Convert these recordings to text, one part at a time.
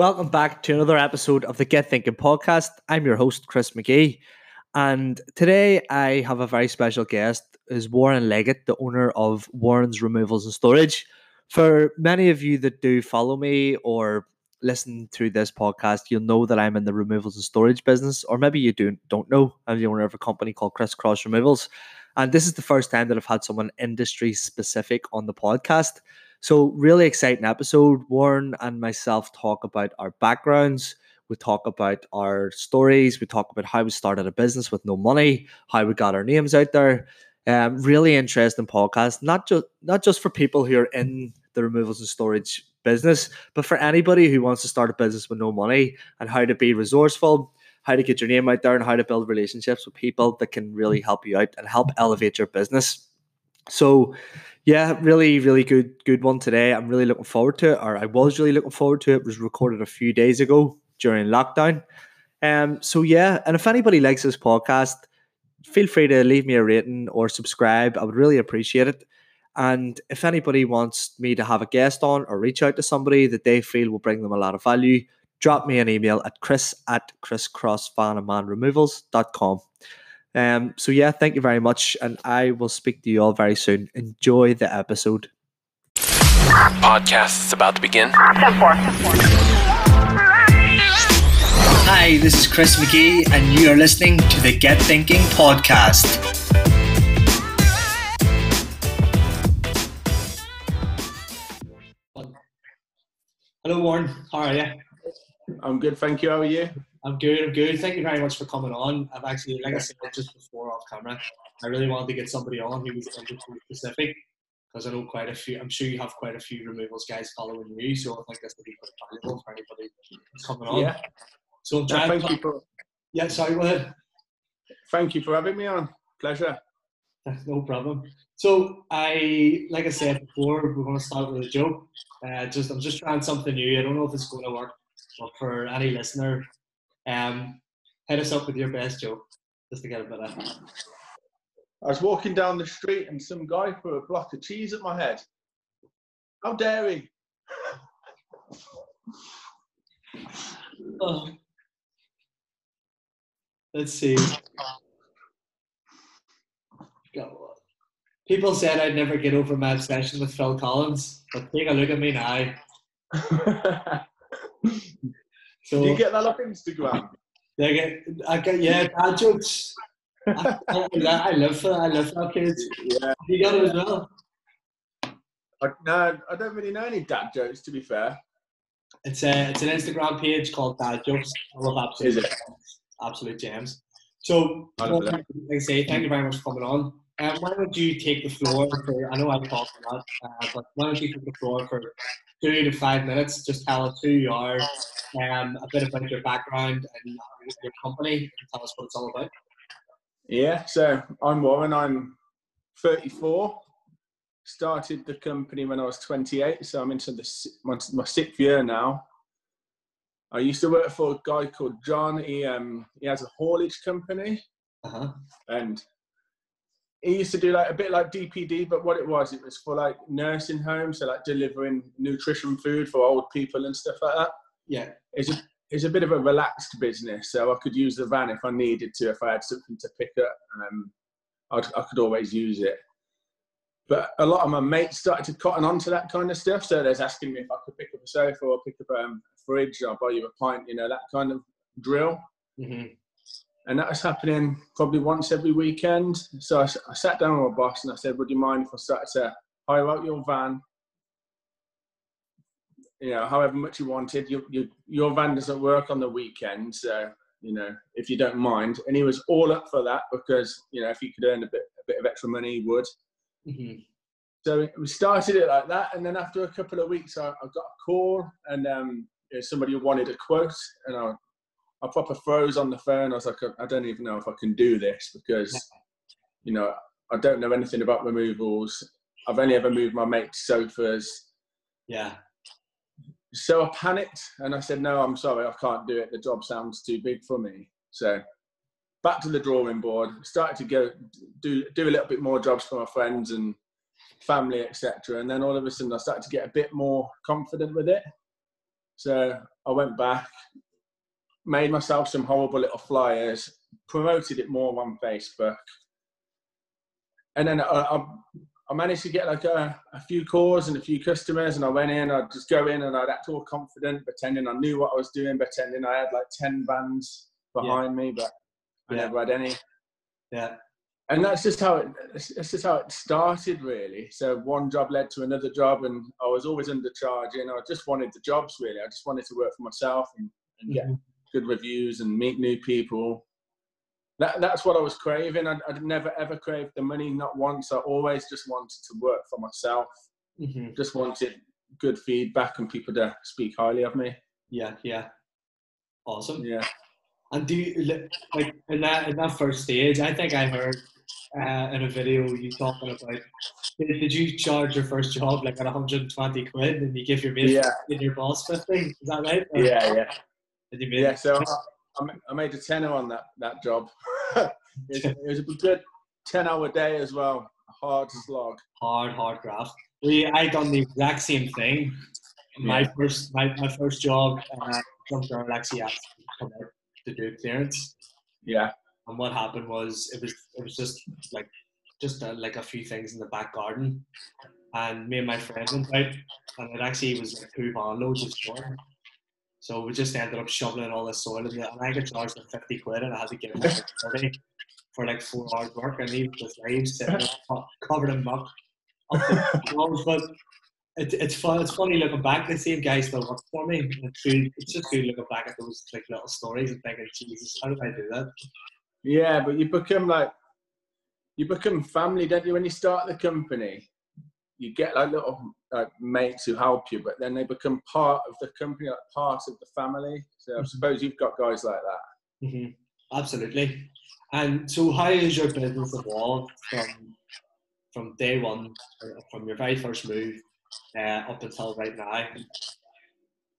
Welcome back to another episode of the Get Thinking podcast. I'm your host, Chris Magee. And today I have a very special guest, is Warren Leggett, the owner of Warren's Removals and Storage. For many of you that do follow me or listen to this podcast, you'll know that I'm in the removals and storage business, or maybe you do, don't know. I'm the owner of a company called Crisscross Removals. And this is the first time that I've had someone industry specific on the podcast. So, really exciting episode. Warren and myself talk about our backgrounds. We talk about our stories. We talk about how we started a business with no money, how we got our names out there. Um, really interesting podcast. Not just not just for people who are in the removals and storage business, but for anybody who wants to start a business with no money and how to be resourceful, how to get your name out there, and how to build relationships with people that can really help you out and help elevate your business. So, yeah, really, really good, good one today. I'm really looking forward to it, or I was really looking forward to it. It was recorded a few days ago during lockdown. Um, so yeah, and if anybody likes this podcast, feel free to leave me a rating or subscribe. I would really appreciate it. And if anybody wants me to have a guest on or reach out to somebody that they feel will bring them a lot of value, drop me an email at chris at crisscrossvanandmanremovals.com. Um, so yeah, thank you very much, and I will speak to you all very soon. Enjoy the episode. Podcast is about to begin. Hi, this is Chris Magee, and you are listening to the Get Thinking podcast. Hello, Warren. How are you? I'm good, thank you. How are you? I'm good. I'm good. Thank you very much for coming on. I've actually, like I said just before off camera, I really wanted to get somebody on who was industry specific because I know quite a few. I'm sure you have quite a few removals guys following you, so I think this would be quite valuable for anybody coming on. Yeah. So I'm No, trying. thank you for yeah, sorry. Go ahead. thank you for having me on. Pleasure. No problem. So I, like I said before, we're going to start with a joke. Uh, just I'm just trying something new. I don't know if it's going to work, but for any listener, um, hit us up with your best joke, just to get a bit of. I was walking down the street and some guy threw a block of cheese at my head. How dare he? Oh. Let's see. People said I'd never get over my obsession with Phil Collins, but take a look at me now. So Do you get that off Instagram? they get, I get, yeah, dad jokes. I, I, I for that. I love that, kids. Yeah. You got it as well. I, no, I don't really know any dad jokes, to be fair. It's a, it's an Instagram page called Dad Jokes. I love absolute, absolute gems. So, I well, like I say, thank you very much for coming on. Um, why don't you take the floor for, I know I've talked a lot, uh, but why don't you take the floor for two to five minutes, just tell us who you are, um, a bit about your background and your company, and tell us what it's all about. Yeah, so I'm Warren. I'm 34. Started the company when I was 28, so I'm into the, my, my sixth year now. I used to work for a guy called John. He, um, he has a haulage company. Uh-huh. and he used to do like a bit like DPD, but what it was, it was for like nursing homes, so like delivering nutrition food for old people and stuff like that. Yeah. It's a it's a bit of a relaxed business, so I could use the van if I needed to, if I had something to pick up. Um, I'd, I could always use it. But a lot of my mates started to cotton on to that kind of stuff, so they're asking me if I could pick up a sofa or pick up um, a fridge, or buy you a pint, you know, that kind of drill hmm and that was happening probably once every weekend. So I sat down with my boss and I said, "Would you mind if I started to hire out your van? You know, however much you wanted. Your your, your van doesn't work on the weekend, so you know, if you don't mind." And he was all up for that because you know, if he could earn a bit a bit of extra money, he would. hmm So we started it like that, and then after a couple of weeks, I, I got a call, and um, somebody wanted a quote, and I, I proper froze on the phone. I was like, I don't even know if I can do this because, you know, I don't know anything about removals. I've only ever moved my mate's sofas. Yeah. So I panicked, and I said, No, I'm sorry, I can't do it. The job sounds too big for me. So back to the drawing board. Started to go do do a little bit more jobs for my friends and family, etc. And then all of a sudden, I started to get a bit more confident with it. So I went back, made myself some horrible little flyers, promoted it more on Facebook, and then I, I, I managed to get like a, a, few calls and a few customers. And I went in, I'd just go in and I'd act all confident, pretending I knew what I was doing, pretending I had like ten bands behind yeah. me, but I yeah. never had any. Yeah. And that's just how it. That's just how it started, really. So one job led to another job, and I was always undercharging. I just wanted the jobs, really. I just wanted to work for myself and, and mm-hmm. Good reviews and meet new people that, that's what I was craving. I, would never ever craved the money, not once. I always just wanted to work for myself. Mm-hmm. Just wanted good feedback and people to speak highly of me. Yeah, yeah, awesome. Yeah. And do you like in that in that first stage? I think I heard uh, in a video you talking about. Did, did you charge your first job like at 120 quid and you give your mate yeah. and your boss 50? Is that right? Or, yeah, yeah. Yeah, so I made a tenner on that that job. it, was a good ten hour day as well. Hard slog. Hard, hard graft. We I done the exact same thing. My yeah. first my, my first job, uh, some girl actually asked to come out to do clearance. Yeah. And what happened was it was it was just like just uh, like a few things in the back garden, and me and my friend went out, and it actually was like two van loads of soil. So we just ended up shoveling all this soil in there. And I got charged for 50 quid and I had to give him 30 for like four hours work. And he was just sitting covered in muck. but it, it's fun. It's funny looking back. The same guy still works for me. It's, good, it's just good looking back at those like little stories and thinking, Jesus, how did I do that? Yeah, but you become like you become family, don't you? When you start the company, you get like little like mates who help you, but then they become part of the company, like part of the family. So I mm-hmm. suppose you've got guys like that. Mm-hmm. Absolutely. And so, how has your business evolved from from day one, from your very first move uh, up until right now?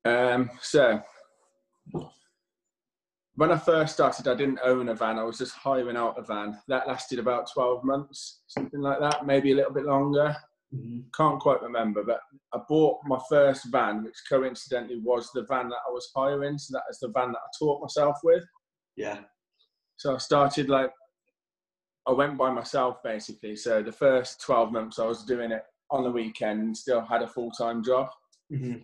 Um, so, when I first started, I didn't own a van. I was just hiring out a van. That lasted about 12 months, something like that, maybe a little bit longer. Mm-hmm. Can't quite remember, but I bought my first van, which coincidentally was the van that I was hiring. So that is the van that I taught myself with. Yeah. So I started like, I went by myself basically. So the first 12 months I was doing it on the weekend and still had a full time job. Mm-hmm.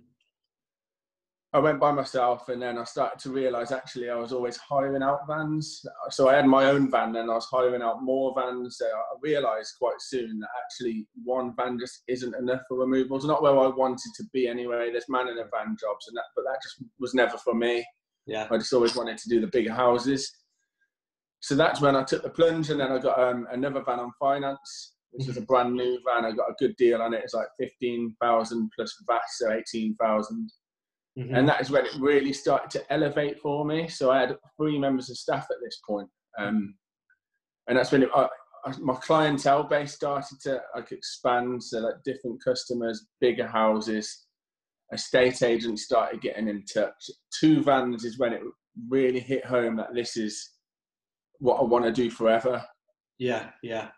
I went by myself and then I started to realize actually I was always hiring out vans. So I had my own van and I was hiring out more vans. So I realized quite soon that actually one van just isn't enough for removals. Not where I wanted to be anyway. There's man in a van jobs and that, but that just was never for me. Yeah. I just always wanted to do the bigger houses. So that's when I took the plunge and then I got um, another van on finance, which was a brand new van. I got a good deal on it. It's like 15,000 plus VAT, so 18,000 Mm-hmm. And that is when it really started to elevate for me. So I had three members of staff at this point. Um, and that's when it, I, I, my clientele base started to like expand. So like different customers, bigger houses, estate agents started getting in touch. Two vans is when it really hit home that this is what I want to do forever. Yeah, yeah,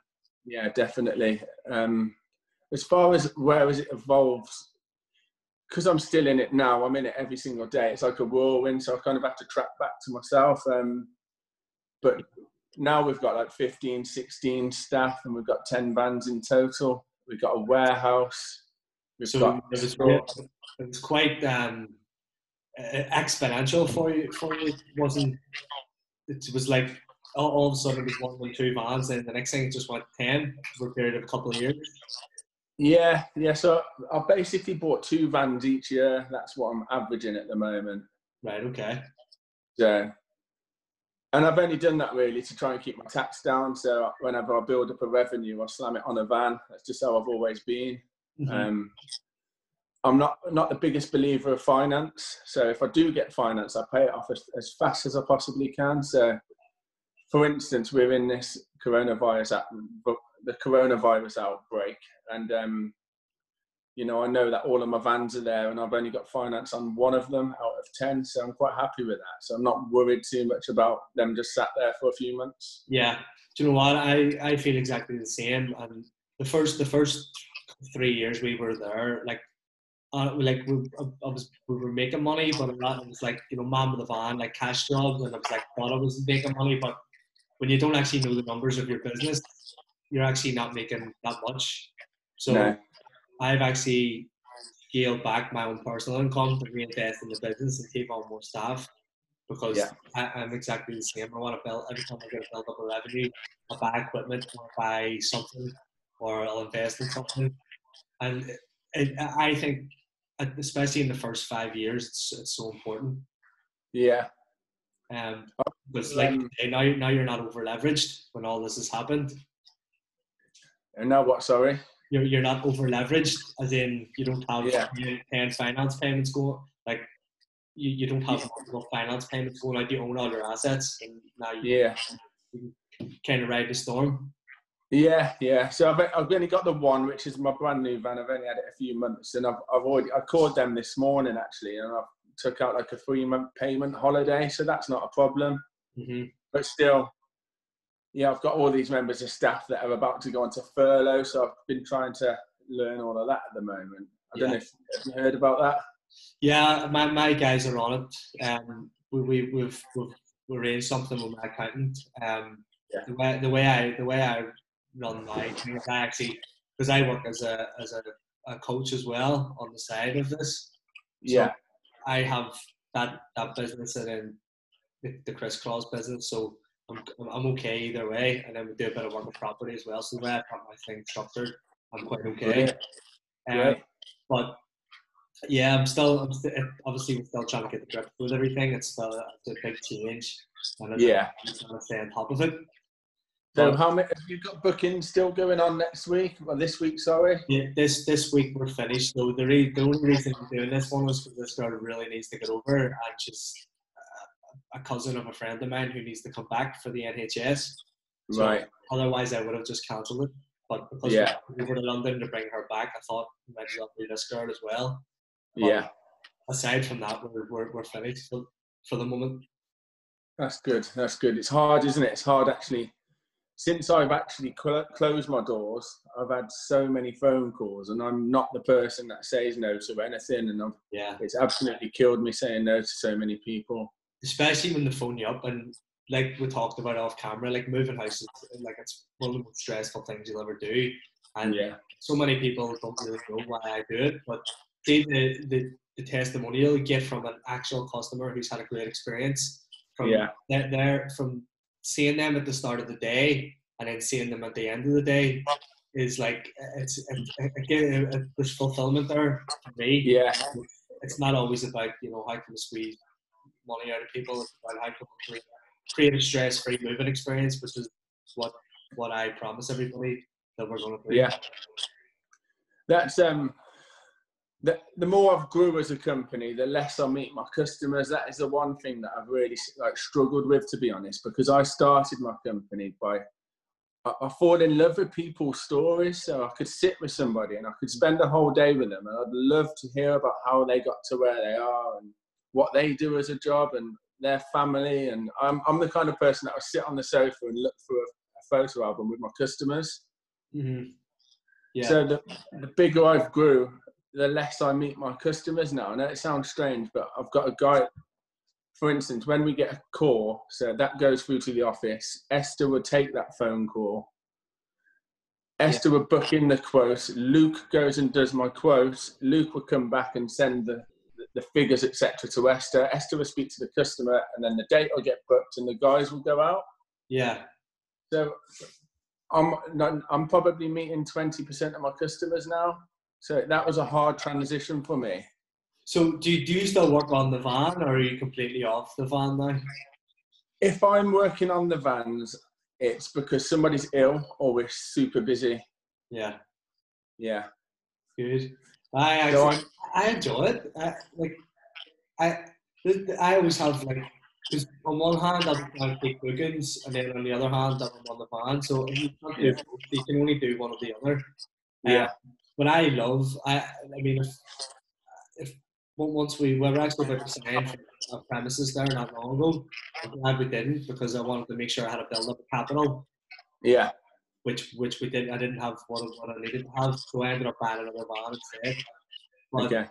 yeah, definitely. Um, as far as where as it evolves, because I'm still in it now, I'm in it every single day. It's like a whirlwind, so I kind of have to track back to myself. Um, but now we've got like 15, 16 staff, and we've got 10 vans in total. We've got a warehouse. We've so got it was, it quite um, exponential for you. For you, it wasn't it was like all, all of a sudden it was one two vans, and the next thing it just went ten for a period of a couple of years. Yeah, yeah. So I've basically bought two vans each year. That's what I'm averaging at the moment. Right. Okay. Yeah. And I've only done that really to try and keep my tax down. So whenever I build up a revenue, I slam it on a van. That's just how I've always been. Mm-hmm. Um, I'm not not the biggest believer of finance. So if I do get finance, I pay it off as, as fast as I possibly can. So, for instance, we're in this coronavirus the coronavirus outbreak, and um, you know I know that all of my vans are there, and I've only got finance on one of them out of ten, so I'm quite happy with that. So I'm not worried too much about them just sat there for a few months. Yeah, do you know what? I I feel exactly the same. And the first the first three years we were there, like uh, like we, I was, we were making money, but it was like you know, man with a van, like cash jobs, and I was like thought I was making money, but when you don't actually know the numbers of your business, you're actually not making that much. So no. I've actually scaled back my own personal income to reinvest in the business and take on more staff because yeah. I, am exactly the same. I want to build every time I get to build up a revenue, I buy equipment or buy something or I'll invest in something. And it, it, I think, especially in the first five years, it's, it's so important. Yeah. Um, because like um, now, now you're not over leveraged when all this has happened. And now what? Sorry. You're you're not over leveraged, as in you don't have yeah. paying finance payments going like you, you don't have multiple finance payments going out. You own all your assets, and now you, yeah, you kind of ride the storm. Yeah, yeah. So I've, I've only got the one, which is my brand new van. I've only had it a few months, and I've, I've already I called them this morning actually, and I took out like a three month payment holiday, so that's not a problem. Mm-hmm. But still, yeah, I've got all these members of staff that are about to go onto furlough, so I've been trying to learn all of that at the moment. I don't know if you've heard about that. Yeah, my, my guys are on it. Um, we, we, we've, we've arranged something with my accountant. Um, yeah. the, way, the way I the way I run my I actually because I work as a as a, a, coach as well on the side of this. So yeah, I have that that business and then the, the Crisscross business. So I'm, I'm okay either way. And then we do a bit of work with property as well. So the way I've got my thing structured, I'm quite okay. Um, but yeah, I'm still, I'm st- obviously, we're still trying to get the grip with everything. It's still it's a big change. And yeah. I'm trying to stay on top of it. So, how many have you got bookings still going on next week? Well, this week, sorry. Yeah, this this week we're finished. So the, re- the only reason we're doing this one was because this girl really needs to get over, and she's a cousin of a friend of mine who needs to come back for the NHS. So right. Otherwise, I would have just cancelled it. But because yeah. we were to London to bring her back, I thought we might as well do this girl as well. But yeah. Aside from that, we're, we're, we're finished for, for the moment. That's good. That's good. It's hard, isn't it? It's hard actually. Since I've actually cl- closed my doors, I've had so many phone calls, and I'm not the person that says no to anything. And I've, yeah, it's absolutely killed me saying no to so many people especially when they phone you up and like we talked about off camera, like moving houses, like it's one of the most stressful things you'll ever do. And yeah. so many people don't really know why I do it, but see the, the, the testimonial you get from an actual customer who's had a great experience from yeah. from seeing them at the start of the day and then seeing them at the end of the day is like it's again there's fulfillment there for me. Yeah, it's not always about you know how can we squeeze money out of people about how to create a stress-free moving experience, which is what what I promise everybody that we're going to do. Yeah, that's um. The, the more I've grew as a company, the less I meet my customers. That is the one thing that I've really like struggled with, to be honest, because I started my company by I, I fall in love with people's stories. So I could sit with somebody and I could spend a whole day with them, and I'd love to hear about how they got to where they are and what they do as a job and their family. And I'm, I'm the kind of person that will sit on the sofa and look through a, a photo album with my customers. Mm-hmm. Yeah. So the, the bigger I've grew, the less I meet my customers now. I know it sounds strange, but I've got a guy, for instance, when we get a call, so that goes through to the office, Esther would take that phone call. Esther yeah. would book in the quote. Luke goes and does my quote. Luke would come back and send the the figures, etc., to Esther. Esther will speak to the customer, and then the date will get booked, and the guys will go out. Yeah. So I'm I'm probably meeting twenty percent of my customers now. So that was a hard transition for me. So do you, do you still work on the van, or are you completely off the van now? If I'm working on the vans, it's because somebody's ill or we're super busy. Yeah. Yeah. Good. I actually, I enjoy it. I, like I, I always have like because on one hand I'm take bookings, and then on the other hand I'm on the van. So you can't do both. You can only do one or the other. Yeah. Um, but I love. I. I mean, if if once we, we were actually about to sign for premises there not long ago, I'm glad we didn't because I wanted to make sure I had a build up of capital. Yeah which which we did. I didn't have what, what I needed to have, so I ended up buying another van instead. But okay.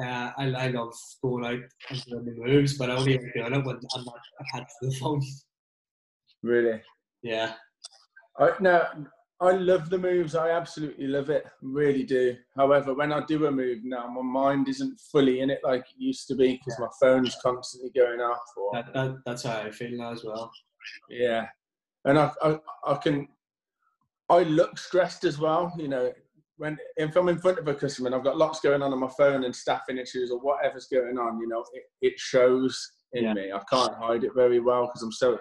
Uh, I, I love going out and doing the moves, but I only doing it when I'm not attached to the phone. Really? Yeah. I no, I love the moves. I absolutely love it. Really do. However, when I do a move now, my mind isn't fully in it like it used to be because my phone's constantly going off. Or, that, that, that's how I feel now as well. Yeah, and I, I I can I look stressed as well. You know, when if I'm in front of a customer and I've got lots going on on my phone and staffing issues or whatever's going on, you know, it, it shows in yeah. me. I can't hide it very well because I'm so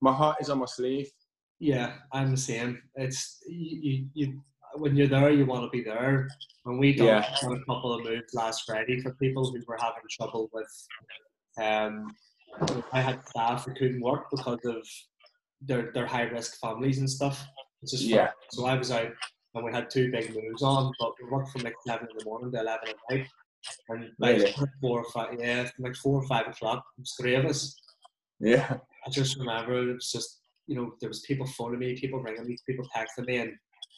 my heart is on my sleeve. Yeah, I'm the same. It's you, you, you when you're there, you want to be there. When we done yeah. a couple of moves last Friday for people who were having trouble with, um, I had staff who couldn't work because of their their high risk families and stuff. It's just yeah. So I was out and we had two big moves on, but we worked from like seven in the morning to eleven at night. And like really? four or five, yeah, like four or five o'clock, there's three of us. Yeah. I just remember it was just, you know, there was people phoning me, people ringing me, people texting me, and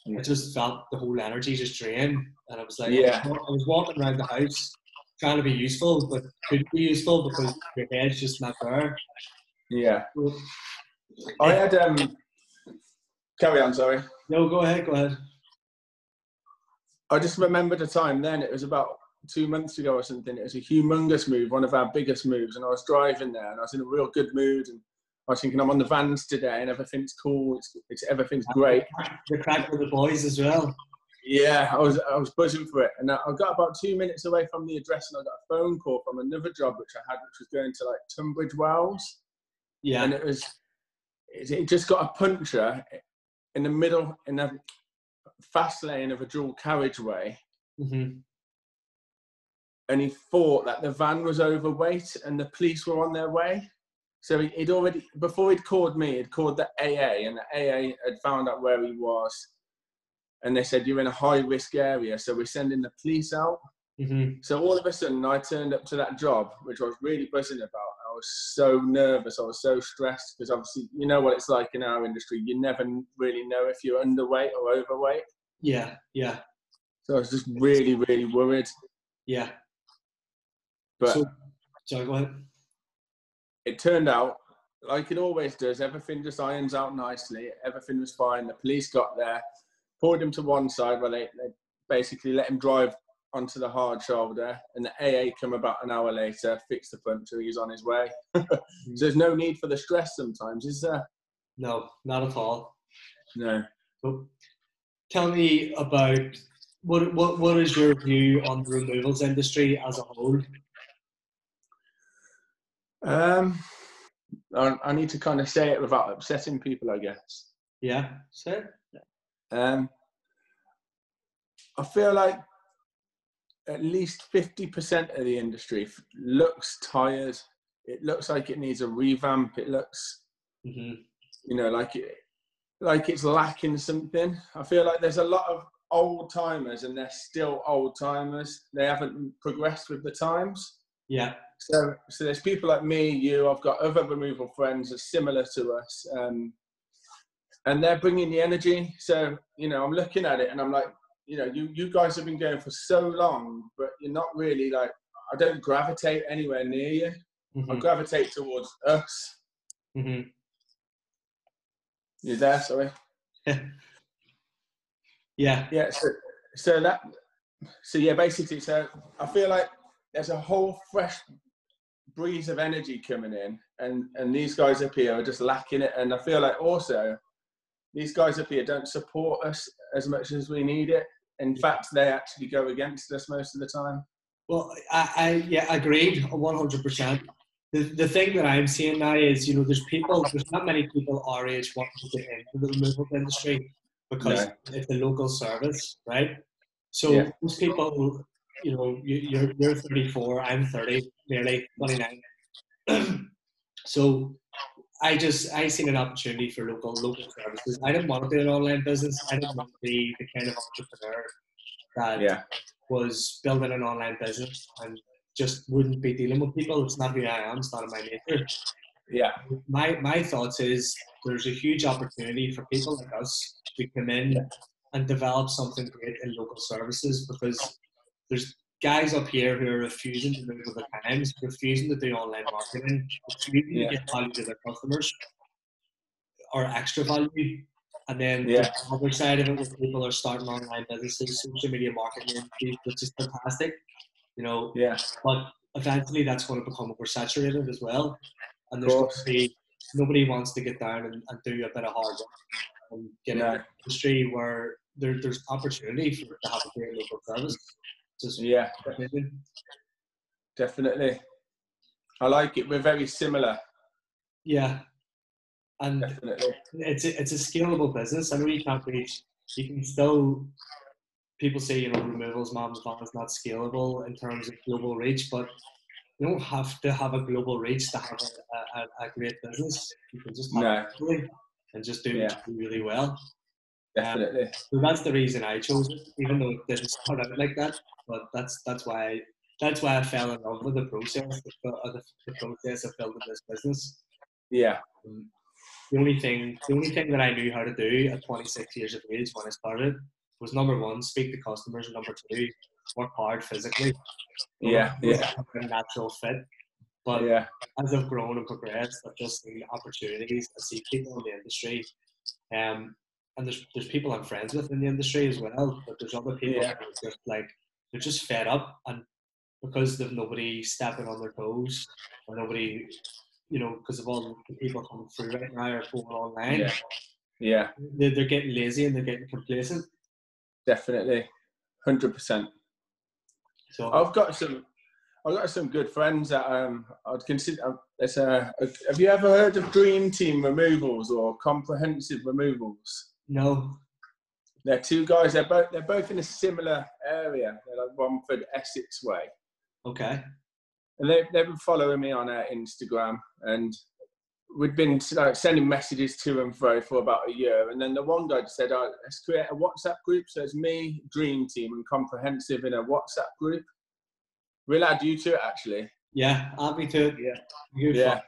yeah. I just felt the whole energy just drain. And I was like, yeah. I was walking around the house trying to be useful, but couldn't be useful because your head's just not there. Yeah. I had um. Carry on, sorry. No, go ahead. Go ahead. I just remembered a time then. It was about two months ago or something. It was a humongous move, one of our biggest moves, and I was driving there, and I was in a real good mood, and I was thinking I'm on the vans today, and everything's cool. It's, it's everything's great. The crack with the boys as well. Yeah, I was I was buzzing for it, and I got about two minutes away from the address, and I got a phone call from another job which I had, which was going to like Tunbridge Wells. Yeah, and it was it just got a puncture in the middle in a fast lane of a dual carriageway. Mm-hmm. And he thought that the van was overweight and the police were on their way. So he'd already, before he'd called me, he'd called the AA, and the AA had found out where he was. And they said, You're in a high risk area, so we're sending the police out. Mm-hmm. So all of a sudden, I turned up to that job, which I was really buzzing about I was so nervous. I was so stressed because obviously, you know what it's like in our industry. You never really know if you're underweight or overweight. Yeah, yeah. So I was just really, really worried. Yeah. But so, sorry, go ahead. It turned out, like it always does, everything just irons out nicely. Everything was fine. The police got there, pulled him to one side where they, they basically let him drive onto the hard shoulder, and the AA come about an hour later, fixed the puncture, he's on his way. so there's no need for the stress sometimes, is there? No, not at all. No. So, tell me about what, what what is your view on the removals industry as a whole? Um, I, I need to kind of say it without upsetting people, I guess. Yeah, say Um, I feel like at least 50% of the industry looks tired. It looks like it needs a revamp. It looks, mm-hmm. you know, like it, like it's lacking something. I feel like there's a lot of old timers and they're still old timers. They haven't progressed with the times. Yeah. So, so there's people like me, you. I've got other removal friends that are similar to us, um, and they're bringing the energy. So, you know, I'm looking at it and I'm like, you know, you, you guys have been going for so long, but you're not really like, I don't gravitate anywhere near you. Mm-hmm. I gravitate towards us. Mm-hmm. You there? Sorry. yeah. Yeah. So, so that, so yeah, basically, so I feel like there's a whole fresh breeze of energy coming in, and and these guys up here are just lacking it. And I feel like also these guys up here don't support us as much as we need it in fact, they actually go against us most of the time. Well, I, I yeah, agreed, one hundred percent. The the thing that I'm seeing now is, you know, there's people, there's not many people our age wanting to get into the removal industry because no. it's a local service, right? So yeah. most people, you know, you, are you're 34, I'm 30, nearly 29. so I just I seen an opportunity for local local services. I didn't want to do an online business. I didn't want to be the kind of entrepreneur that yeah. was building an online business and just wouldn't be dealing with people. It's not who I am. It's not in my nature. Yeah. My my thoughts is there's a huge opportunity for people like us to come in and develop something great in local services because there's guys up here who are refusing to move with the times, refusing to do online marketing, refusing Yeah. to get value to their customers or extra value. And then Yeah. the other side of it, where people are starting online businesses, social media marketing, which is fantastic, you know. Yeah, But eventually, that's going to become oversaturated as well. And there's going to be nobody wants to get down and, and do a bit of hard work and get No. in an industry where there, there's opportunity for to have a great local service. Just yeah, definitely. I like it. We're very similar. yeah, and Definitely. it's a, it's a scalable business. I know you can't reach. You can still. People say you know removals, mom's van is not scalable in terms of global reach, but you don't have to have a global reach to have a, a, a great business. You can just No. and just do Yeah. it really well. Definitely. So that's the reason I chose it, even though it didn't start out like that. But that's that's why I, that's why I fell in love with the process, the, the, the process of building this business. Yeah. Um, the only thing the only thing that I knew how to do at 26 years of age when I started was number one, speak to customers, and number two, work hard physically. Yeah. It was Yeah. a natural fit. But Yeah. as I've grown and progressed, I've just seen opportunities. I see people in the industry, um, and there's there's people I'm friends with in the industry as well. But there's other people Yeah. just like they're just fed up, and because there's nobody stepping on their toes, or nobody, you know, because of all the people coming through right now are going online, Yeah. Yeah. they're, they're getting lazy and they're getting complacent. Definitely. Hundred percent. So I've got some. I've got some good friends that um I'd consider. uh, There's a, have you ever heard of Dream Team Removals or Comprehensive Removals? no, They're two guys. They're both they're both in a similar area. They're like Romford, Essex way. okay, And they they've been following me on uh, Instagram, and we'd been like sending messages to and fro for about a year. And then the one guy said, oh, "Let's create a WhatsApp group." So it's me, Dream Team, and Comprehensive in a WhatsApp group. We'll add you to it actually. yeah, add me to it. Yeah. Good Yeah.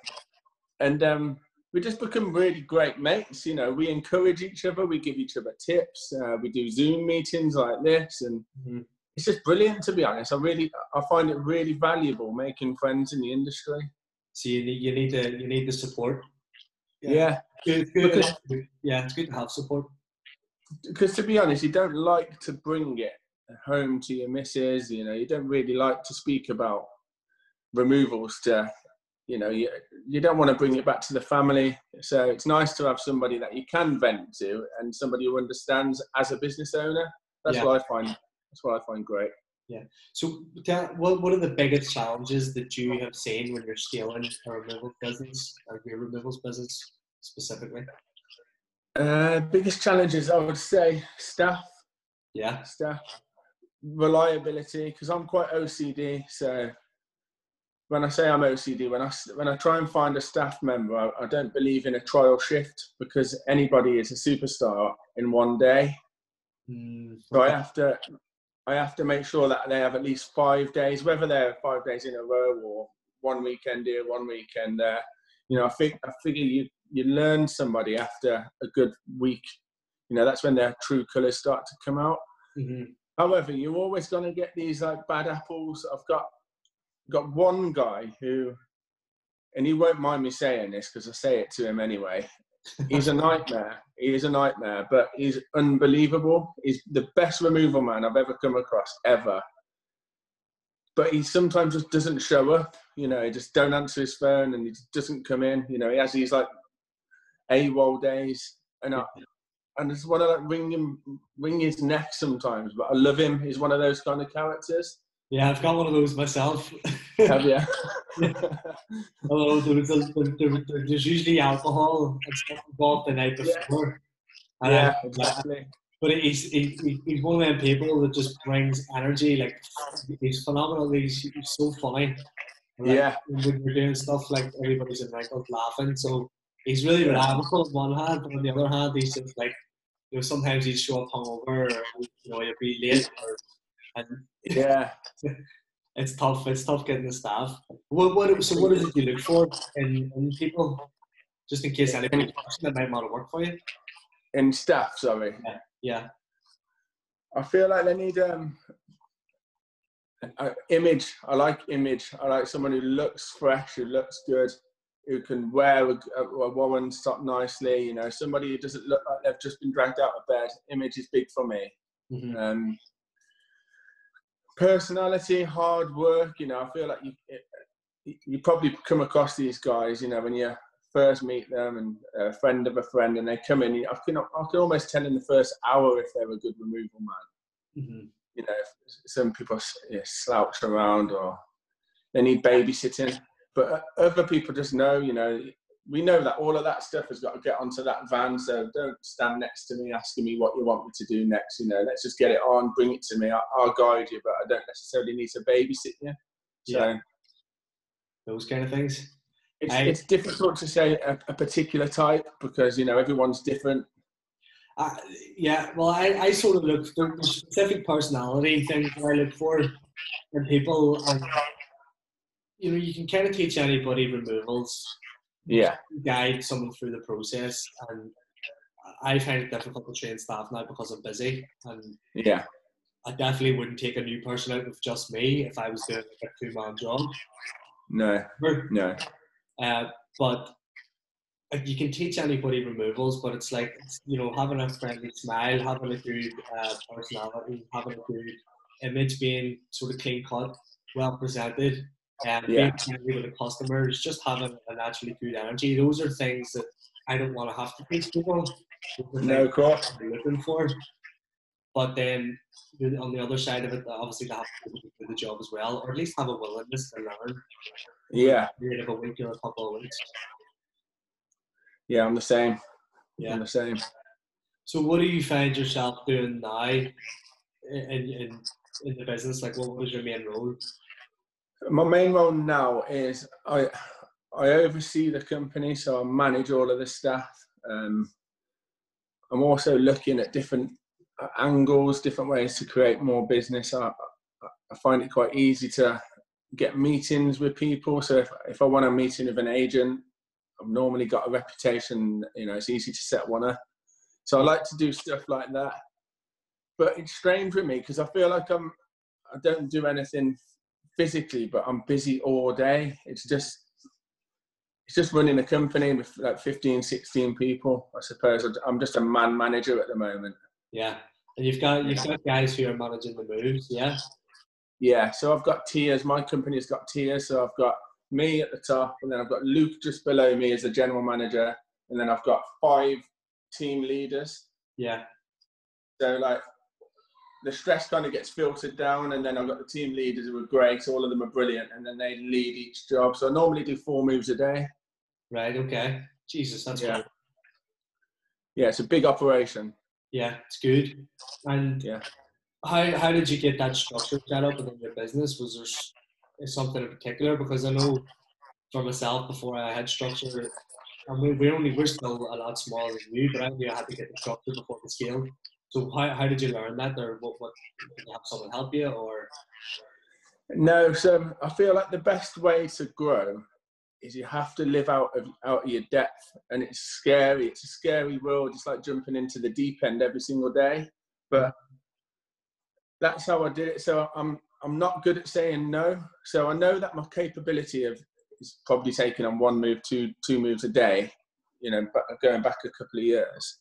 And um, we just become really great mates. You know, we encourage each other. We give each other tips. Uh, we do Zoom meetings like this, and Mhm. it's just brilliant. To be honest, I really, I find it really valuable making friends in the industry. So you need you need to you need the support. Yeah, Good, good. Because- yeah, it's good to have support. because to be honest, you don't like to bring it home to your missus. You know, you don't really like to speak about removals to. You know, you, you don't want to bring it back to the family. So it's nice to have somebody that you can vent to and somebody who understands as a business owner. That's Yeah. what I find. That's what I find great. So, tell, what what are the biggest challenges that you have seen when you're scaling a removal business or your removals business specifically? Uh, biggest challenges, I would say, staff, Yeah, staff, reliability. Because I'm quite OCD, so when I say I'm OCD, when I when I try and find a staff member, I, I don't believe in a trial shift because anybody is a superstar in one day. Mm, So I have to, I have to make sure that they have at least five days, whether they're five days in a row or one weekend here, one weekend there. You know, I think I figure you you learn somebody after a good week. You know, that's when their true colours start to come out. Mhm. However, you're always going to get these like bad apples. I've got got one guy who, and he won't mind me saying this because I say it to him anyway. He's a nightmare. He is a nightmare, but he's unbelievable. He's the best removal man I've ever come across ever. But he sometimes just doesn't show up. You know, he just don't answer his phone and he just doesn't come in. You know, he has these like AWOL days, and I, and it's one of like ring him, ring his neck sometimes. But I love him. He's one of those kind of characters. Yeah, I've got one of those myself. Have you? Although there was a, there, there, there's usually alcohol and stuff involved the night Yeah. before. And yeah, I- exactly. But he's, he, he- he's one of them people that just brings energy. Like he's phenomenal. He's, he's so funny. Like, Yeah, When we're doing stuff like everybody's in wrinkles laughing. So he's really reliable on one hand, but on the other hand, he's just like you know sometimes he'd show up hungover, or you know he'd be late, or, and yeah. it's tough. It's tough getting the staff. What, what so what is it you look for in, in people? Just in case anybody that might want to work for you. In staff, sorry. Yeah. I feel like they need um uh, image. I like image. I like someone who looks fresh, who looks good, who can wear a, a woman top nicely. You know, somebody who doesn't look like they've just been dragged out of bed. Image is big for me. Mm-hmm. Um, personality, hard work. You know, I feel like you you probably come across these guys. You know, when you first meet them and a friend of a friend, and they come in. I can I can almost tell in the first hour if they're a good removal man. Mm-hmm. You know, some people yeah, slouch around or they need babysitting but other people just know, you know, we know that all of that stuff has got to get onto that van. So don't stand next to me asking me what you want me to do next. You know, let's just get it on, bring it to me. I'll, I'll guide you, but I don't necessarily need to babysit you. So yeah. those kind of things. It's, I, it's difficult to say a, a, particular type because you know everyone's different. Uh, yeah, well, I, I sort of look for specific personality things that I look for in people, and you know, you can kind of teach anybody removals. Yeah. Guide someone through the process, and I find it difficult to train staff now because I'm busy. And yeah, I definitely wouldn't take a new person out with just me if I was doing a two man job. No. No. Uh, but you can teach anybody removals, but it's like you know having a friendly smile, having a good uh, personality, having a good image, being sort of clean cut, well presented, and yeah. being friendly with the customers, just having a naturally good energy. Those are things that I don't want to have to teach people. No, of course. Looking for. But then on the other side of it, obviously they have to do the job as well, or at least have a willingness to learn. Yeah. Of a week or a couple of weeks. Yeah, I'm the same. Yeah, I'm the same. So, what do you find yourself doing now in in in the business? Like, what was your main role? My main role now is I I oversee the company, so I manage all of the staff. Um, I'm also looking at different angles, different ways to create more business. I, I find it quite easy to get meetings with people. So if, if I want a meeting with an agent, I've normally got a reputation, you know, it's easy to set one up. So I like to do stuff like that. But it's strange with me because I feel like I'm, I don't do anything physically, but I'm busy all day. It's just it's just running a company with like 15, 16 people. I suppose I'm just a man manager at the moment. Yeah, and you've got you've got guys who are managing the moves. Yeah. Yeah, so I've got tiers. My company's got tiers. So I've got me at the top, and then I've got Luke just below me as the general manager, and then I've got five team leaders. Yeah. So like the stress kind of gets filtered down, and then I've got the team leaders who are great. So all of them are brilliant, and then they lead each job. So I normally do four moves a day. Right. Okay. Jesus, that's yeah. Cool. Yeah, it's a big operation. Yeah, it's good. And yeah, how how did you get that structure set up within your business? Was there something in particular? Because I know for myself, before I had structure, I mean, we're only we're still a lot smaller than you, but I knew I had to get the structure before the scale. So how, how did you learn that, or what, what did you have someone help you, or? No, so I feel like the best way to grow is you have to live out of out of your depth, and it's scary. It's a scary world. It's like jumping into the deep end every single day, but that's how I did it. So I'm I'm not good at saying no. So I know that my capability of is probably taking on one move, two two moves a day. You know, going back a couple of years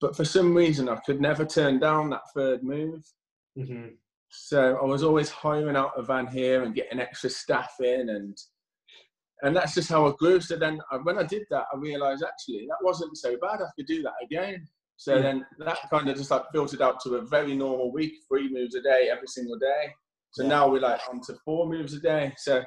but for some reason I could never turn down that third move. Mm-hmm. So I was always hiring out a van here and getting extra staff in, and and that's just how I grew. So then I, when I did that, I realised actually that wasn't so bad. I could do that again. So yeah. then that kind of just like filtered out to a very normal week, three moves a day every single day. So yeah. now we're like on to four moves a day. So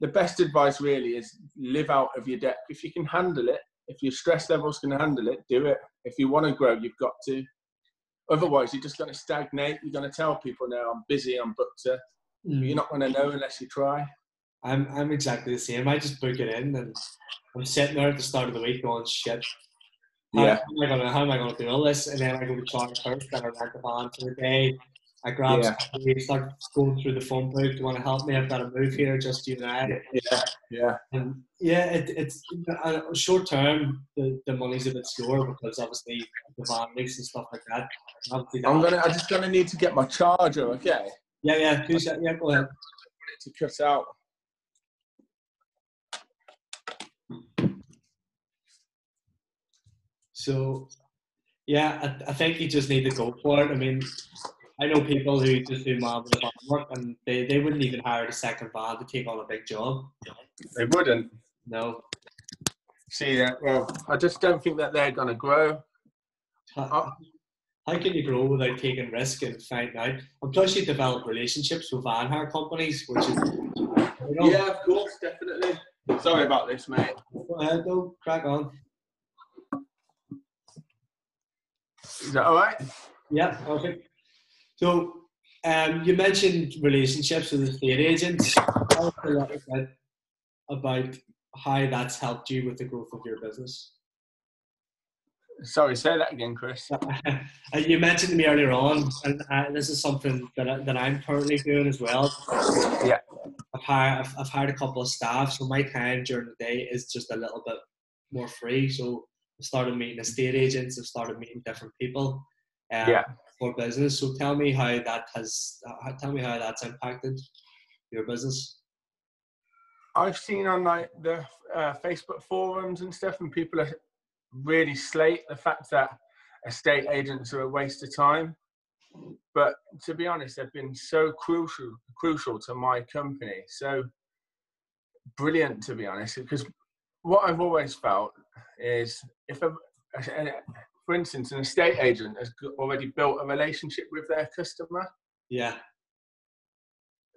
the best advice really is live out of your depth. If you can handle it, if your stress levels can handle it, do it. If you want to grow, you've got to. Otherwise, you're just going to stagnate. You're going to tell people, now, I'm busy. I'm booked." To. Mm. You're not going to know unless you try. I'm I'm exactly the same. I just book it in, and I'm sitting there at the start of the week going, "Shit, how, yeah. how am I gonna how am I gonna do all this?" And then I go to charge first, then I rent the van for the day, I grab yeah. somebody, start going through the phone book. Do you want to help me? I've got a move here, just you and I. Yeah, yeah. And yeah, it, it's uh, short term. The, the money's a bit slower because obviously the van lease and stuff like that. I'm gonna. I'm just gonna need to get my charger. Okay. Yeah, yeah, sec- yeah, go ahead. to cut out. So, yeah, I, I think you just need to go for it. I mean, I know people who just do with van work and they, they wouldn't even hire a second van to take on a big job. They wouldn't. No. See that? Well, I just don't think that they're going to grow. How, how can you grow without taking risk and finding out? And plus, you develop relationships with van hire companies, which is, you know, Yeah, of course, definitely. Sorry about this, mate. go ahead, though, crack on. Is that all right? Yeah, perfect. So, um, you mentioned relationships with estate agents. Tell us a little bit about how that's helped you with the growth of your business. Sorry, say that again, Chris. Uh, you mentioned to me earlier on, and uh, this is something that, I, that I'm currently doing as well. Yeah. I've hired, I've, I've hired a couple of staff, so my time during the day is just a little bit more free. So I started meeting estate agents, I've started meeting different people um, Yeah. For business. So tell me how that has, uh, tell me how that's impacted your business. I've seen on like the uh, Facebook forums and stuff, and people are really slate the fact that estate agents are a waste of time. But to be honest, they've been so crucial, crucial to my company. So brilliant, to be honest, because what I've always felt is if a, for instance, an estate agent has already built a relationship with their customer, Yeah,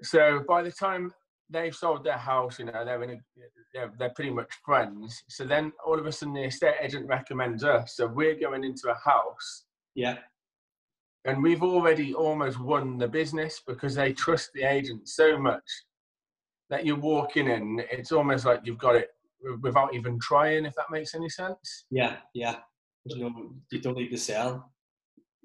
so by the time they've sold their house, you know, they're in a, they're, they're pretty much friends. So then all of a sudden the estate agent recommends us. So we're going into a house yeah, and we've already almost won the business because they trust the agent so much that you're walking in, it's almost like you've got it without even trying, if that makes any sense. yeah, yeah. There's no, you don't need to sell.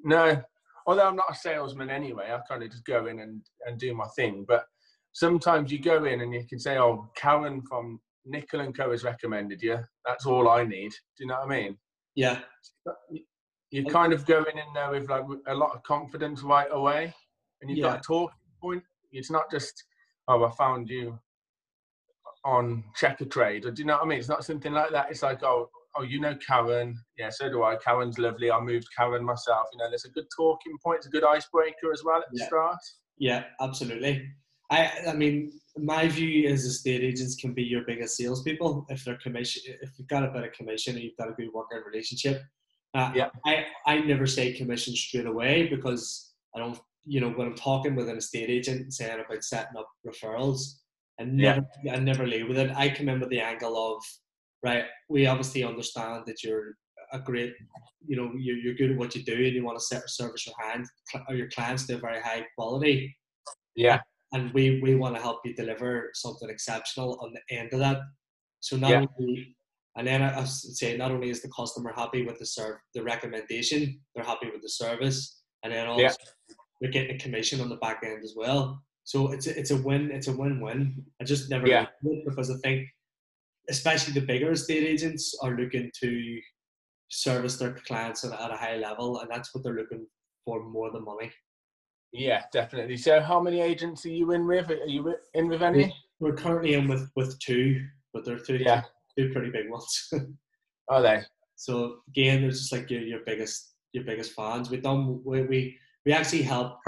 No, although I'm not a salesman anyway, I kind of just go in and, and do my thing. But sometimes you go in and you can say, "Oh, Karen from Nickel and Co has recommended you." That's all I need. Do you know what I mean? Yeah, You're kind of going in and there with like a lot of confidence right away, and you've Yeah. got a talking point. It's not just, "Oh, I found you on Checkatrade," or do you know what I mean? It's not something like that. It's like, "Oh." Oh, you know Karen. Yeah, so do I. Karen's lovely. I moved Karen myself. You know, there's a good talking point. It's a good icebreaker as well at the Yeah. start. Yeah, absolutely. I I mean, my view is estate agents can be your biggest salespeople if they're commission. If you've got a bit of commission and you've got a good working relationship. Uh, Yeah. I I never say commission straight away because I don't. You know, when I'm talking with an estate agent saying about setting up referrals, I Yeah. never I never leave with it. I come in with the angle of right. We obviously understand that you're a great you know you're, you're good at what you do and you want to set service your hand or your clients to a very high quality Yeah, and we we want to help you deliver something exceptional on the end of that. So not Yeah. only, and then I, I say not only is the customer happy with the serve the recommendation, they're happy with the service, and then also Yeah. we're getting a commission on the back end as well. So it's a, it's a win. It's a win-win. I just never Yeah. because I think, especially the bigger estate agents are looking to service their clients at, at a high level, and that's what they're looking for more than money. yeah, definitely. So, how many agents are you in with? Are you in with any? We're currently in with with two, but they're two Yeah. two pretty big ones. Are they? so again, there's just like your, your biggest your biggest fans. We done we we, we actually helped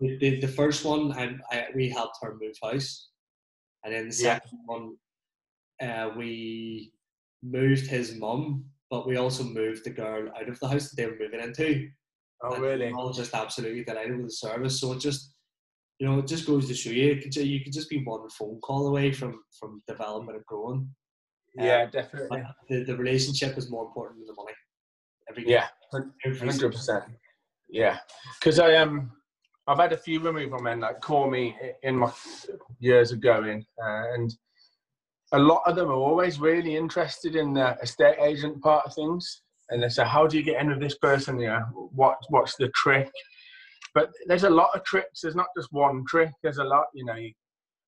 the, the, the first one and I, we helped her move house, and then the Yeah. second one, uh, we moved his mum, but we also moved the girl out of the house that they were moving into. Oh, And really? all just absolutely delighted with the service. So it just, you know, it just goes to show you, could, you could just be one phone call away from from development and growing. Yeah, Um, definitely. the, the relationship is more important than the money. Every Yeah, hundred percent. Yeah, because I um, I've had a few removal men like call me in my years of going, uh, and a lot of them are always really interested in the estate agent part of things. And they say, "How do you get in with this person? Yeah, what what's the trick?" But there's a lot of tricks. There's not just one trick. There's a lot. You know, you,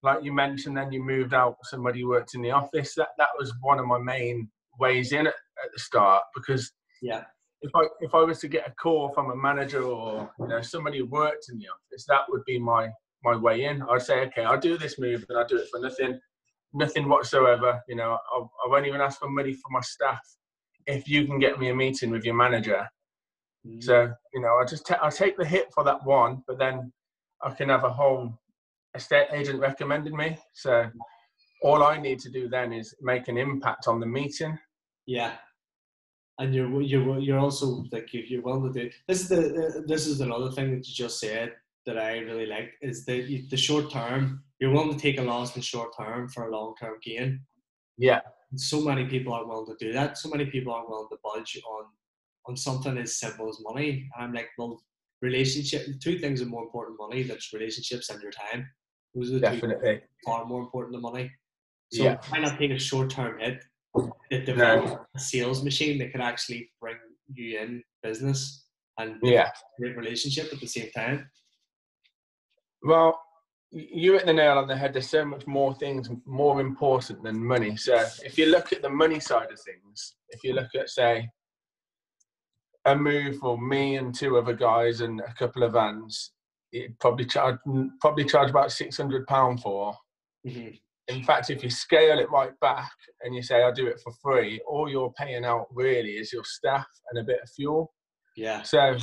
like you mentioned, then you moved out. Somebody worked in the office. That that was one of my main ways in at, at the start because Yeah, if I if I was to get a call from a manager or you know somebody who worked in the office, that would be my my way in. I'd say, okay, I'll do this move and I'll do it for nothing, nothing whatsoever. You know, I, I won't even ask for money from my staff if you can get me a meeting with your manager. Mm. So you know, I just i take the hit for that one, but then I can have a whole estate agent recommending me. So all I need to do then is make an impact on the meeting. Yeah, and you're you're you're also like you're willing to do. This is the this is another thing that you just said that I really like is the the short term. You're willing to take a loss in short term for a long term gain. Yeah. So many people aren't willing to do that. So many people aren't willing to budge on on something as simple as money. And I'm like, well, relationship. Two things are more important than money. That's relationships and your time. Those are the Definitely. two far more important than money. So yeah. why not take a short term hit that develop no. a sales machine that could actually bring you in business and yeah, great relationship at the same time? Well, you hit the nail on the head. There's so much more things more important than money. So if you look at the money side of things, if you look at say a move for me and two other guys and a couple of vans, it probably charge probably charge about six hundred pound for. Mm-hmm. In fact, if you scale it right back and you say I do it for free, all you're paying out really is your staff and a bit of fuel. Yeah. So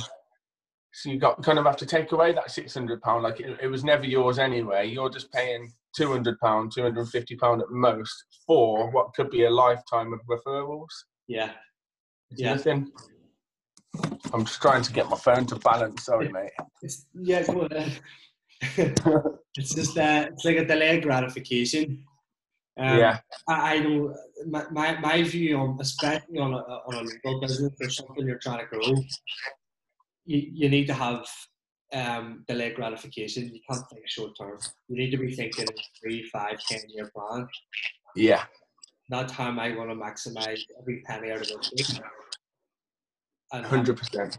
so you got kind of have to take away that six hundred pound. Like it, it, was never yours anyway. You're just paying two hundred pound, two hundred and fifty pound at most for what could be a lifetime of referrals. Yeah. It's yeah. Nothing. I'm just trying to get my phone to balance. Sorry, mate. It's, yeah, it's just that uh, it's like a delayed gratification. Um, yeah. I, I know my, my, my view on especially on a, on a local business or something you're trying to grow you, you need to have um, delayed gratification. You can't think short term. You need to be thinking three, five, ten year plan. Yeah. Not how am I going to maximize every penny out of this Hundred percent.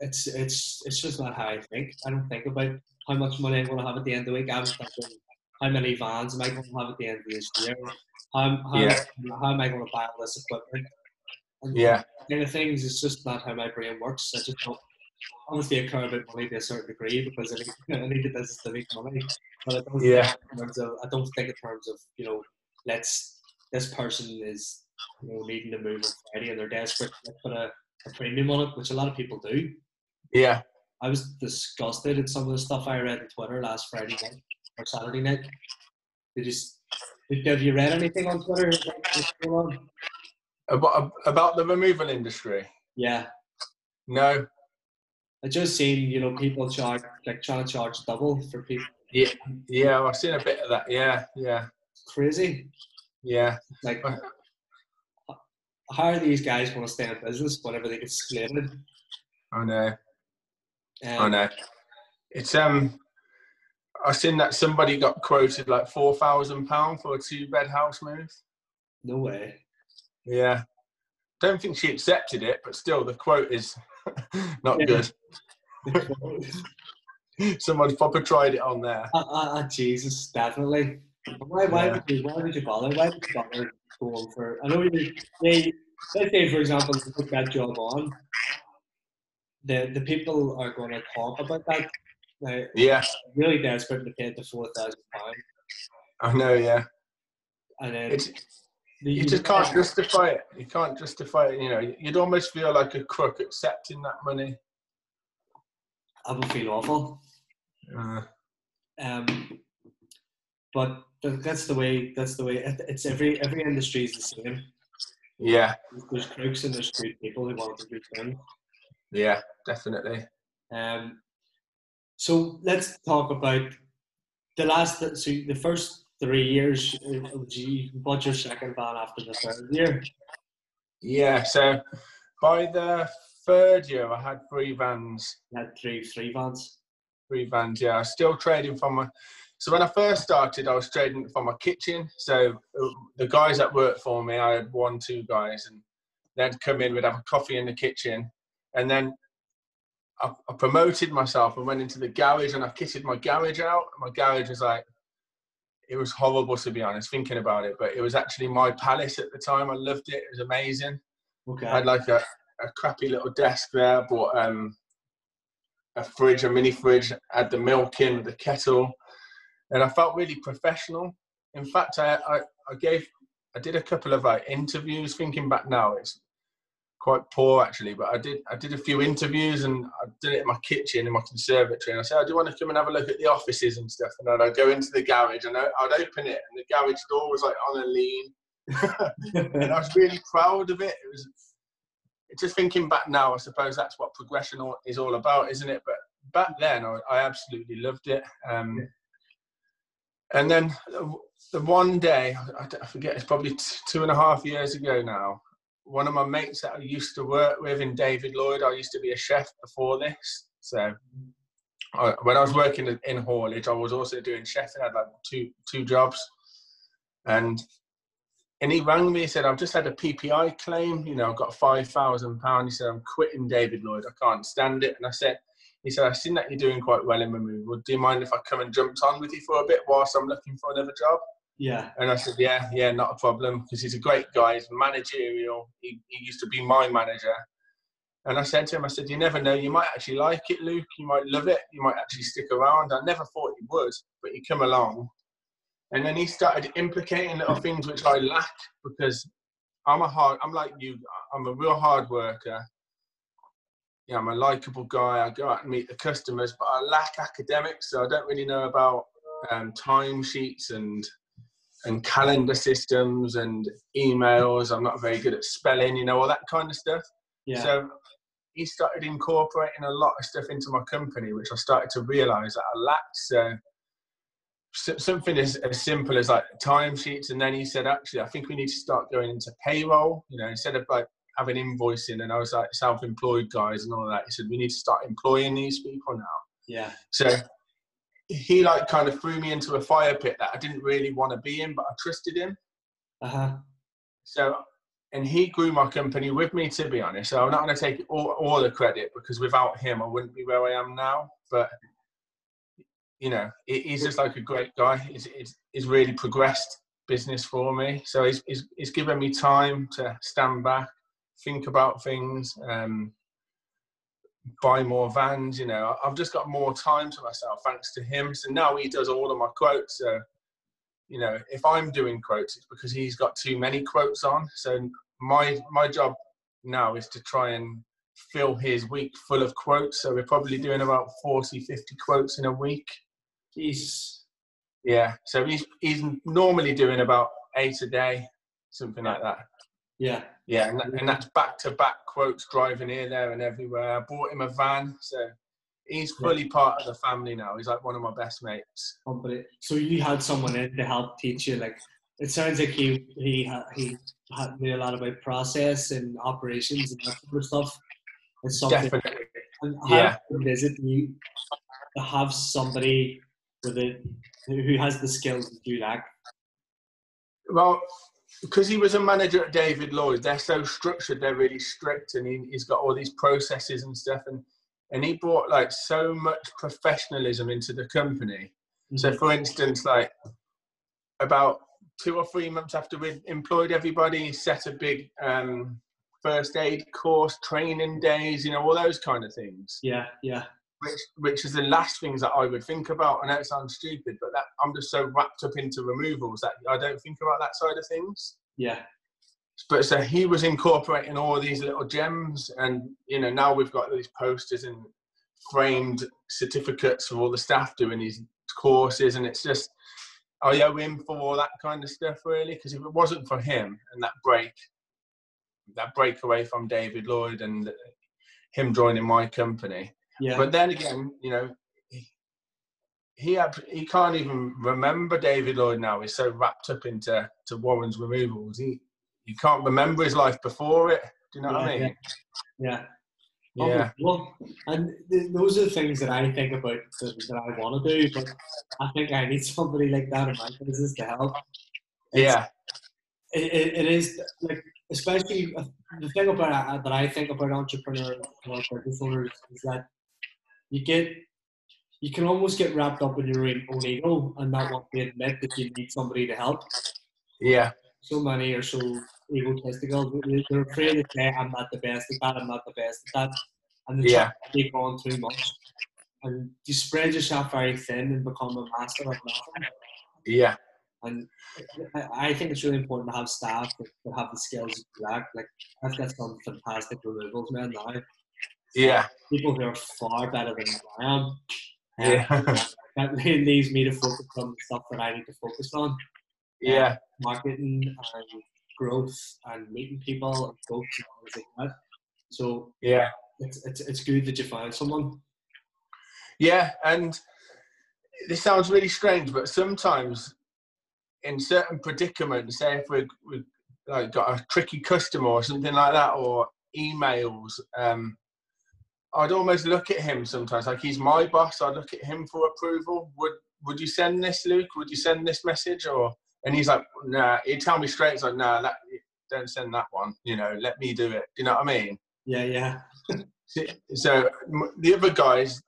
It's it's it's just not how I think. I don't think about how much money I'm going to have at the end of the week. I'm thinking how many vans am I going to have at the end of this year? How, how, yeah. how am I going to buy all this equipment? And yeah. Kind of things. It's just not how my brain works. I just don't obviously I care about money to a certain degree because I need, I need the business to make money. But I don't yeah. think in terms of I don't think in terms of, you know, let's this person is you know needing to move on Friday and they're desperate to put a, a premium on it, which a lot of people do. Yeah. I was disgusted at some of the stuff I read on Twitter last Friday night or Saturday night. Did you did, have you read anything on Twitter About about the removal industry? Yeah. No, I just seen you know people charge like trying to charge double for people. Yeah, yeah, I've seen a bit of that. Yeah, yeah. Crazy. Yeah. Like, how are these guys going to stay in business whenever they get slated? I know. Um, I know. It's um. I've seen that somebody got quoted like four thousand pound for a two bed house move. No way. Yeah. Don't think she accepted it, but still, the quote is not good. Someone proper tried it on there. Uh, uh, uh Jesus, definitely. Why, why, yeah. would you, why would you bother? Why would you bother going for? I know you. They, let's say, for example, you put that job on. The the people are going to talk about that. Now, yeah. Really desperate to pay the four thousand pounds. I know. Yeah. And then it's, you just can't justify it. You can't justify it. You know, you'd almost feel like a crook accepting that money. I would feel awful. Uh, um, but that's the way. That's the way. It's every every industry is the same. Yeah. There's crooks and there's good people who want to do things. Yeah, definitely. Um. So let's talk about the last. So the first three years, you bought your second van after the third year. Yeah, so by the third year, I had three vans. You had three, three vans. Three vans, yeah. I was still trading from a. So when I first started, I was trading from a kitchen. So uh, the guys that worked for me, I had one, two guys, and they'd come in, we'd have a coffee in the kitchen, and then I, I promoted myself and went into the garage, and I kitted my garage out. My garage was like it was horrible to be honest, thinking about it. But it was actually my palace at the time. I loved it. It was amazing. Okay. I had like a, a crappy little desk there. Bought um, a fridge, a mini fridge. Had the milk in, the kettle. and I felt really professional. In fact, I, I, I gave, I did a couple of like interviews. Thinking back now, it's quite poor actually, but I did, I did a few interviews and I did it in my kitchen in my conservatory. And I said, I do want to come and have a look at the offices and stuff. And then I'd go into the garage and I'd open it, and the garage door was like on a lean. and I was really proud of it. It was just thinking back now. I suppose that's what progression is all about, isn't it? But back then, I, I absolutely loved it. Um, and then the one day, I forget, it's probably two and a half years ago now. One of my mates that I used to work with in David Lloyd, I used to be a chef before this. So I, when I was working in haulage, I was also doing chefing. I had like two two jobs, and and he rang me. He said, "I've just had a PPI claim. You know, I've got five thousand pound." He said, "I'm quitting David Lloyd. I can't stand it." And I said, "He said, I've seen that you're doing quite well in removal. Do you mind if I come and jump on with you for a bit whilst I'm looking for another job?" Yeah. And I said, "Yeah, yeah, not a problem." Because he's a great guy. He's managerial. He, he used to be my manager. And I said to him, I said, "You never know. You might actually like it, Luke. You might love it. You might actually stick around." I never thought he would, but he come along and then he started implicating little things which I lack because I'm a hard, I'm like you, I'm a real hard worker. Yeah, I'm a likable guy. I go out and meet the customers, but I lack academics, so I don't really know about um, timesheets and and calendar systems and emails. I'm not very good at spelling, you know, all that kind of stuff. Yeah. So he started incorporating a lot of stuff into my company, which I started to realise that I lacked. So something as, as simple as like timesheets and then he said actually i think we need to start going into payroll you know instead of like having invoicing and i was like self-employed guys and all that he said we need to start employing these people now yeah so he like kind of threw me into a fire pit that i didn't really want to be in but i trusted him uh-huh so and he grew my company with me to be honest so i'm not going to take all, all the credit because without him i wouldn't be where i am now but you know, he's just like a great guy. He's, he's, he's really progressed business for me. So he's, he's, he's given me time to stand back, think about things, um, buy more vans. You know, I've just got more time to myself thanks to him. So now he does all of my quotes. So, you know, if I'm doing quotes, it's because he's got too many quotes on. So my my job now is to try and fill his week full of quotes. So we're probably doing about 40, 50 quotes in a week. Jeez. Yeah. So he's he's normally doing about eight a day, something like that. Yeah. Yeah, and, that, and that's back to back quotes driving here, there, and everywhere. I bought him a van, so he's fully part of the family now. He's like one of my best mates. So you had someone in to help teach you, like it sounds like he he he had knew a lot about process and operations and that sort of stuff. It's something. Definitely. And how yeah. is it you to have somebody with it who has the skills to do that? Well, because he was a manager at David Lloyd, they're so structured, they're really strict, and he, has got all these processes and stuff, and and he brought like so much professionalism into the company. Mm-hmm. So, for instance, like about two or three months after we employed everybody, he set a big um, first aid course, training days, you know, all those kind of things. Yeah, yeah which which is the last things that I would think about. I know it sounds stupid, but that I'm just so wrapped up into removals that I don't think about that side of things. Yeah. But so he was incorporating all these little gems, and you know now we've got these posters and framed certificates for all the staff doing these courses, and it's just I owe him for all that kind of stuff really. Because if it wasn't for him and that break, that break away from David Lloyd and him joining my company, yeah. But then again, you know, he he, had, he can't even remember David Lloyd now. He's so wrapped up into to Warren's removals. He he can't remember his life before it. Do you know yeah, what I mean? Yeah. Yeah. yeah. well, and th- those are the things that I think about that, that I want to do, but I think I need somebody like that in my business to help. It's, yeah. It, it, it is like, especially uh, the thing about uh, that I think about entrepreneurs or business owners is that you get you can almost get wrapped up in your own ego and not want to admit that you need somebody to help. Yeah. So many are so egotistical. They're afraid to say, I'm not the best at that, I'm not the best at that. And they yeah. take on too much. and you spread yourself very thin and become a master of nothing. Yeah. And I- think it's really important to have staff that, have the skills to do that. Like I've got some fantastic removals men now. Yeah. People who are far better than I am. Um, Yeah. That leaves me to focus on the stuff that I need to focus on. yeah. Marketing and growth and meeting people and folks and all like that. So Yeah. it's, it's, it's good that you found someone. Yeah, and this sounds really strange, but sometimes in certain predicaments, say if we've, we've like got a tricky customer or something like that, or emails, um, I'd almost look at him sometimes, like he's my boss. I'd look at him for approval. Would Would you send this, Luke? Would you send this message? Or and he's like, Nah. He'd tell me straight. He's like, Nah, that don't send that one. You know, let me do it. You know what I mean? Yeah, yeah. So- So the other guys,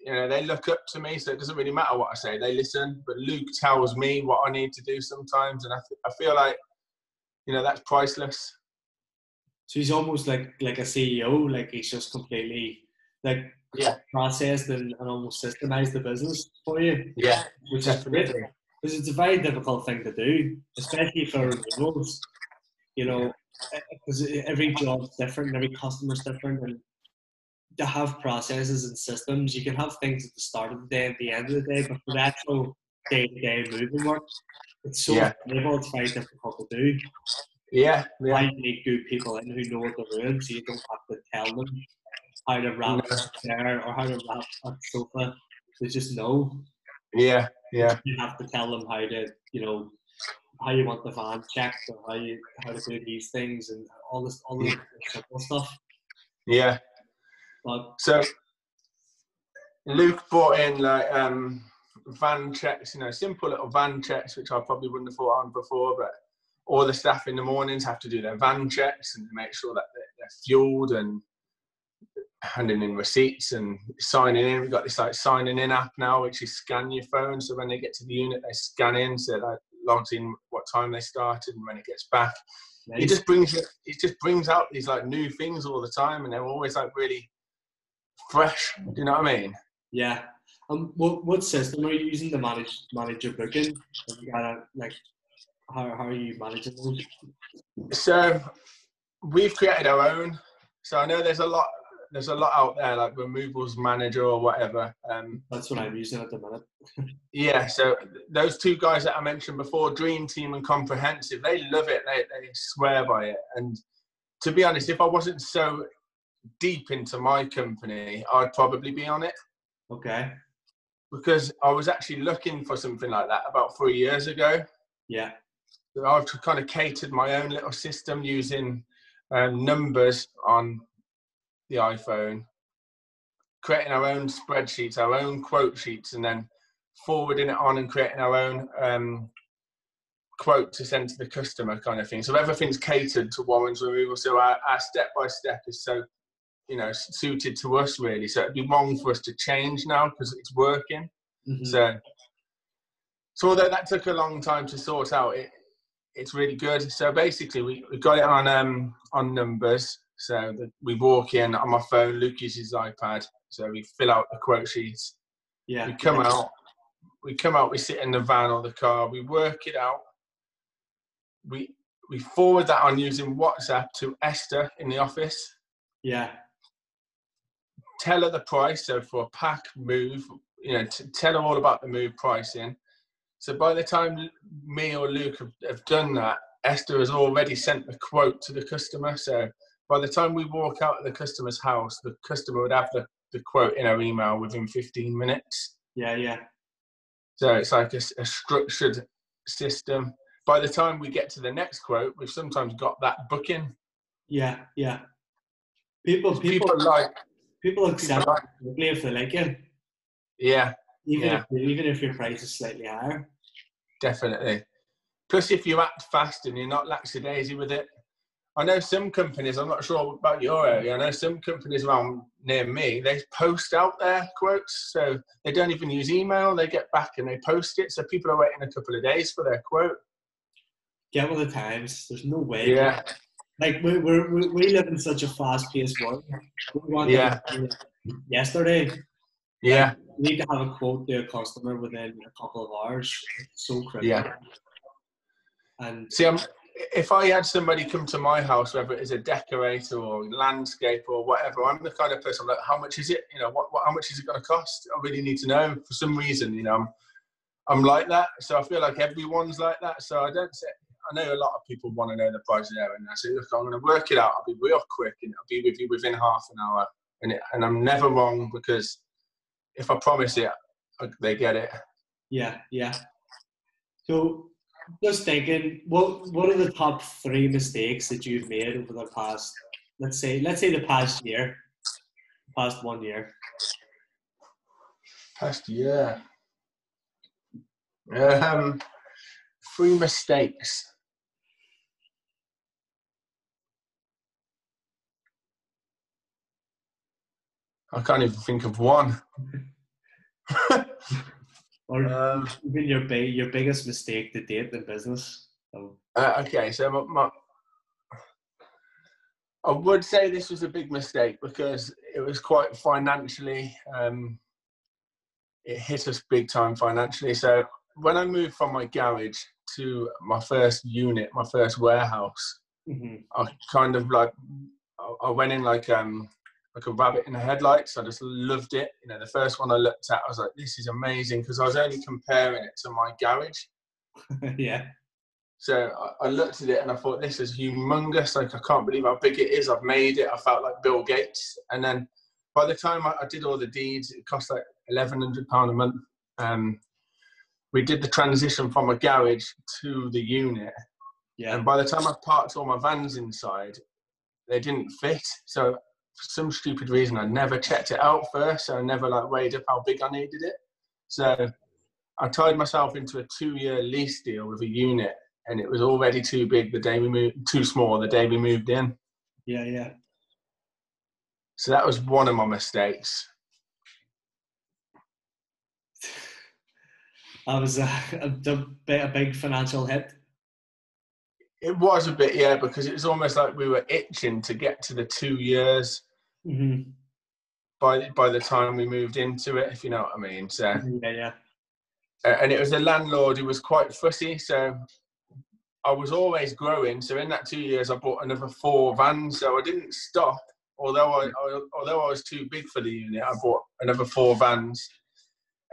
you know, they look up to me, so it doesn't really matter what I say. They listen, but Luke tells me what I need to do sometimes, and I I feel like, you know, that's priceless. So he's almost like like a CEO. Like he's just completely like Yeah. processed and, and almost systemized the business for you, Yeah, which is great. Because it's a very difficult thing to do, especially for renewals. You know, eh, eh, because every job's different, and every customer's different, and to have processes and systems, you can have things at the start of the day and the end of the day, but for the actual day-to-day moving work, it's so Yeah. it's very difficult to do. Yeah, yeah, you need good people in who know the they're so you don't have to tell them how to wrap No. a chair or how to wrap a sofa. They just know. yeah, yeah, You have to tell them how to, you know, how you want the van checked or how you how to do these things and all this all the simple stuff. yeah. But So Luke brought in like um, van checks, you know, simple little van checks, which I probably wouldn't have thought on before, but all the staff in the mornings have to do their van checks and make sure that they're, they're fueled and handing in receipts and signing in. We've got this like signing in app now, which is scan your phone. So when they get to the unit, they scan in, so that logs in what time they started and when it gets back. It just brings it just brings out these like new things all the time, and they're always like really fresh. Do you know what I mean? yeah. Um, what what system are you using to manage manage your booking? Have you got a, like how how are you managing those? So we've created our own. So I know there's a lot there's a lot out there like removals manager or whatever. Um, That's what I'm using at the minute. yeah, so those two guys that I mentioned before, Dream Team and Comprehensive, they love it. They they swear by it. And to be honest, if I wasn't so deep into my company, I'd probably be on it. Okay. because I was actually looking for something like that about three years ago. Yeah. I've kind of catered my own little system using um, numbers on the iPhone, creating our own spreadsheets, our own quote sheets, and then forwarding it on and creating our own um, quote to send to the customer kind of thing. So everything's catered to Warren's removal. So our, our step by step is so, you know, suited to us really. So it'd be wrong for us to change now because it's working. Mhm. So, so although that took a long time to sort out, it it's really good. So basically, we, we got it on um on numbers. So that we walk in on my phone. Luke uses his iPad. So we fill out the quote sheets. yeah. We come out. We come out. We sit in the van or the car. We work it out. We we forward that on using WhatsApp to Esther in the office. Yeah. tell her the price. So for a pack move, you know, t- tell her all about the move pricing. So by the time me or Luke have, have done that, Esther has already sent the quote to the customer. So by the time we walk out of the customer's house, the customer would have the, the quote in her email within 15 minutes. Yeah. Yeah. So it's like a structured system. By the time we get to the next quote, we've sometimes got that booking. Yeah. Yeah. People, people, People like, people accept like- it if they like it, yeah, even Yeah. if even if your price is slightly higher. Definitely. Plus, if you act fast and you're not lackadaisy with it, I know some companies. I'm not sure about your area. I know some companies around near me. They post out their quotes, so they don't even use email. They get back and they post it. So people are waiting a couple of days for their quote. Get with the times. There's no way. Yeah, Like we we we live in such a fast paced world. We want Yeah. yesterday. Yeah. You need to have a quote to a customer within a couple of hours. It's so critical. Yeah. And See, I'm, if I had somebody come to my house, whether it is a decorator or landscape or whatever, I'm the kind of person I'm like, how much is it? You know, what, what how much is it going to cost? I really need to know. For some reason, you know, I'm, I'm like that. So I feel like everyone's like that. So I don't say, I know a lot of people want to know the price there, and I say, look, I'm going to work it out. I'll be real quick, and I'll be with you within half an hour, and it, and I'm never wrong because if I promise it, they get it. yeah, yeah. So just thinking, what what are the top three mistakes that you've made over the past, let's say, let's say the past year, past one year? Past year. Um, three mistakes. I can't even think of one. Or um, even your big, your biggest mistake to date in business? Oh, uh, okay, so my, my, I would say this was a big mistake because it was quite financially. Um, it hit us big time financially. So when I moved from my garage to my first unit, my first warehouse, mhm. I kind of like I- I went in like um like a rabbit in the headlights. I just loved it. You know, the first one I looked at, I was like, "This is amazing," because I was only comparing it to my garage. yeah, So I, I looked at it and I thought, "This is humongous! Like I can't believe how big it is. I've made it. I felt like Bill Gates." And then by the time I, I did all the deeds, it cost like eleven hundred pound a month. Um, we did the transition from a garage to the unit, yeah, and by the time I parked all my vans inside, they didn't fit. So for some stupid reason, I never checked it out first. So I never like weighed up how big I needed it. So I tied myself into a two-year lease deal with a unit, and it was already too big the day we moved, too small the day we moved in. yeah, yeah. So that was one of my mistakes. That was uh, a, a, a bit- a big financial hit. It was a bit, yeah, because it was almost like we were itching to get to the two years hmm by by the time we moved into it, if you know what I mean. So. Yeah, yeah, Uh, and it was a landlord who was quite fussy. So I was always growing. So in that two years, I bought another four vans. So I didn't stop. Although I, I although I was too big for the unit, I bought another four vans,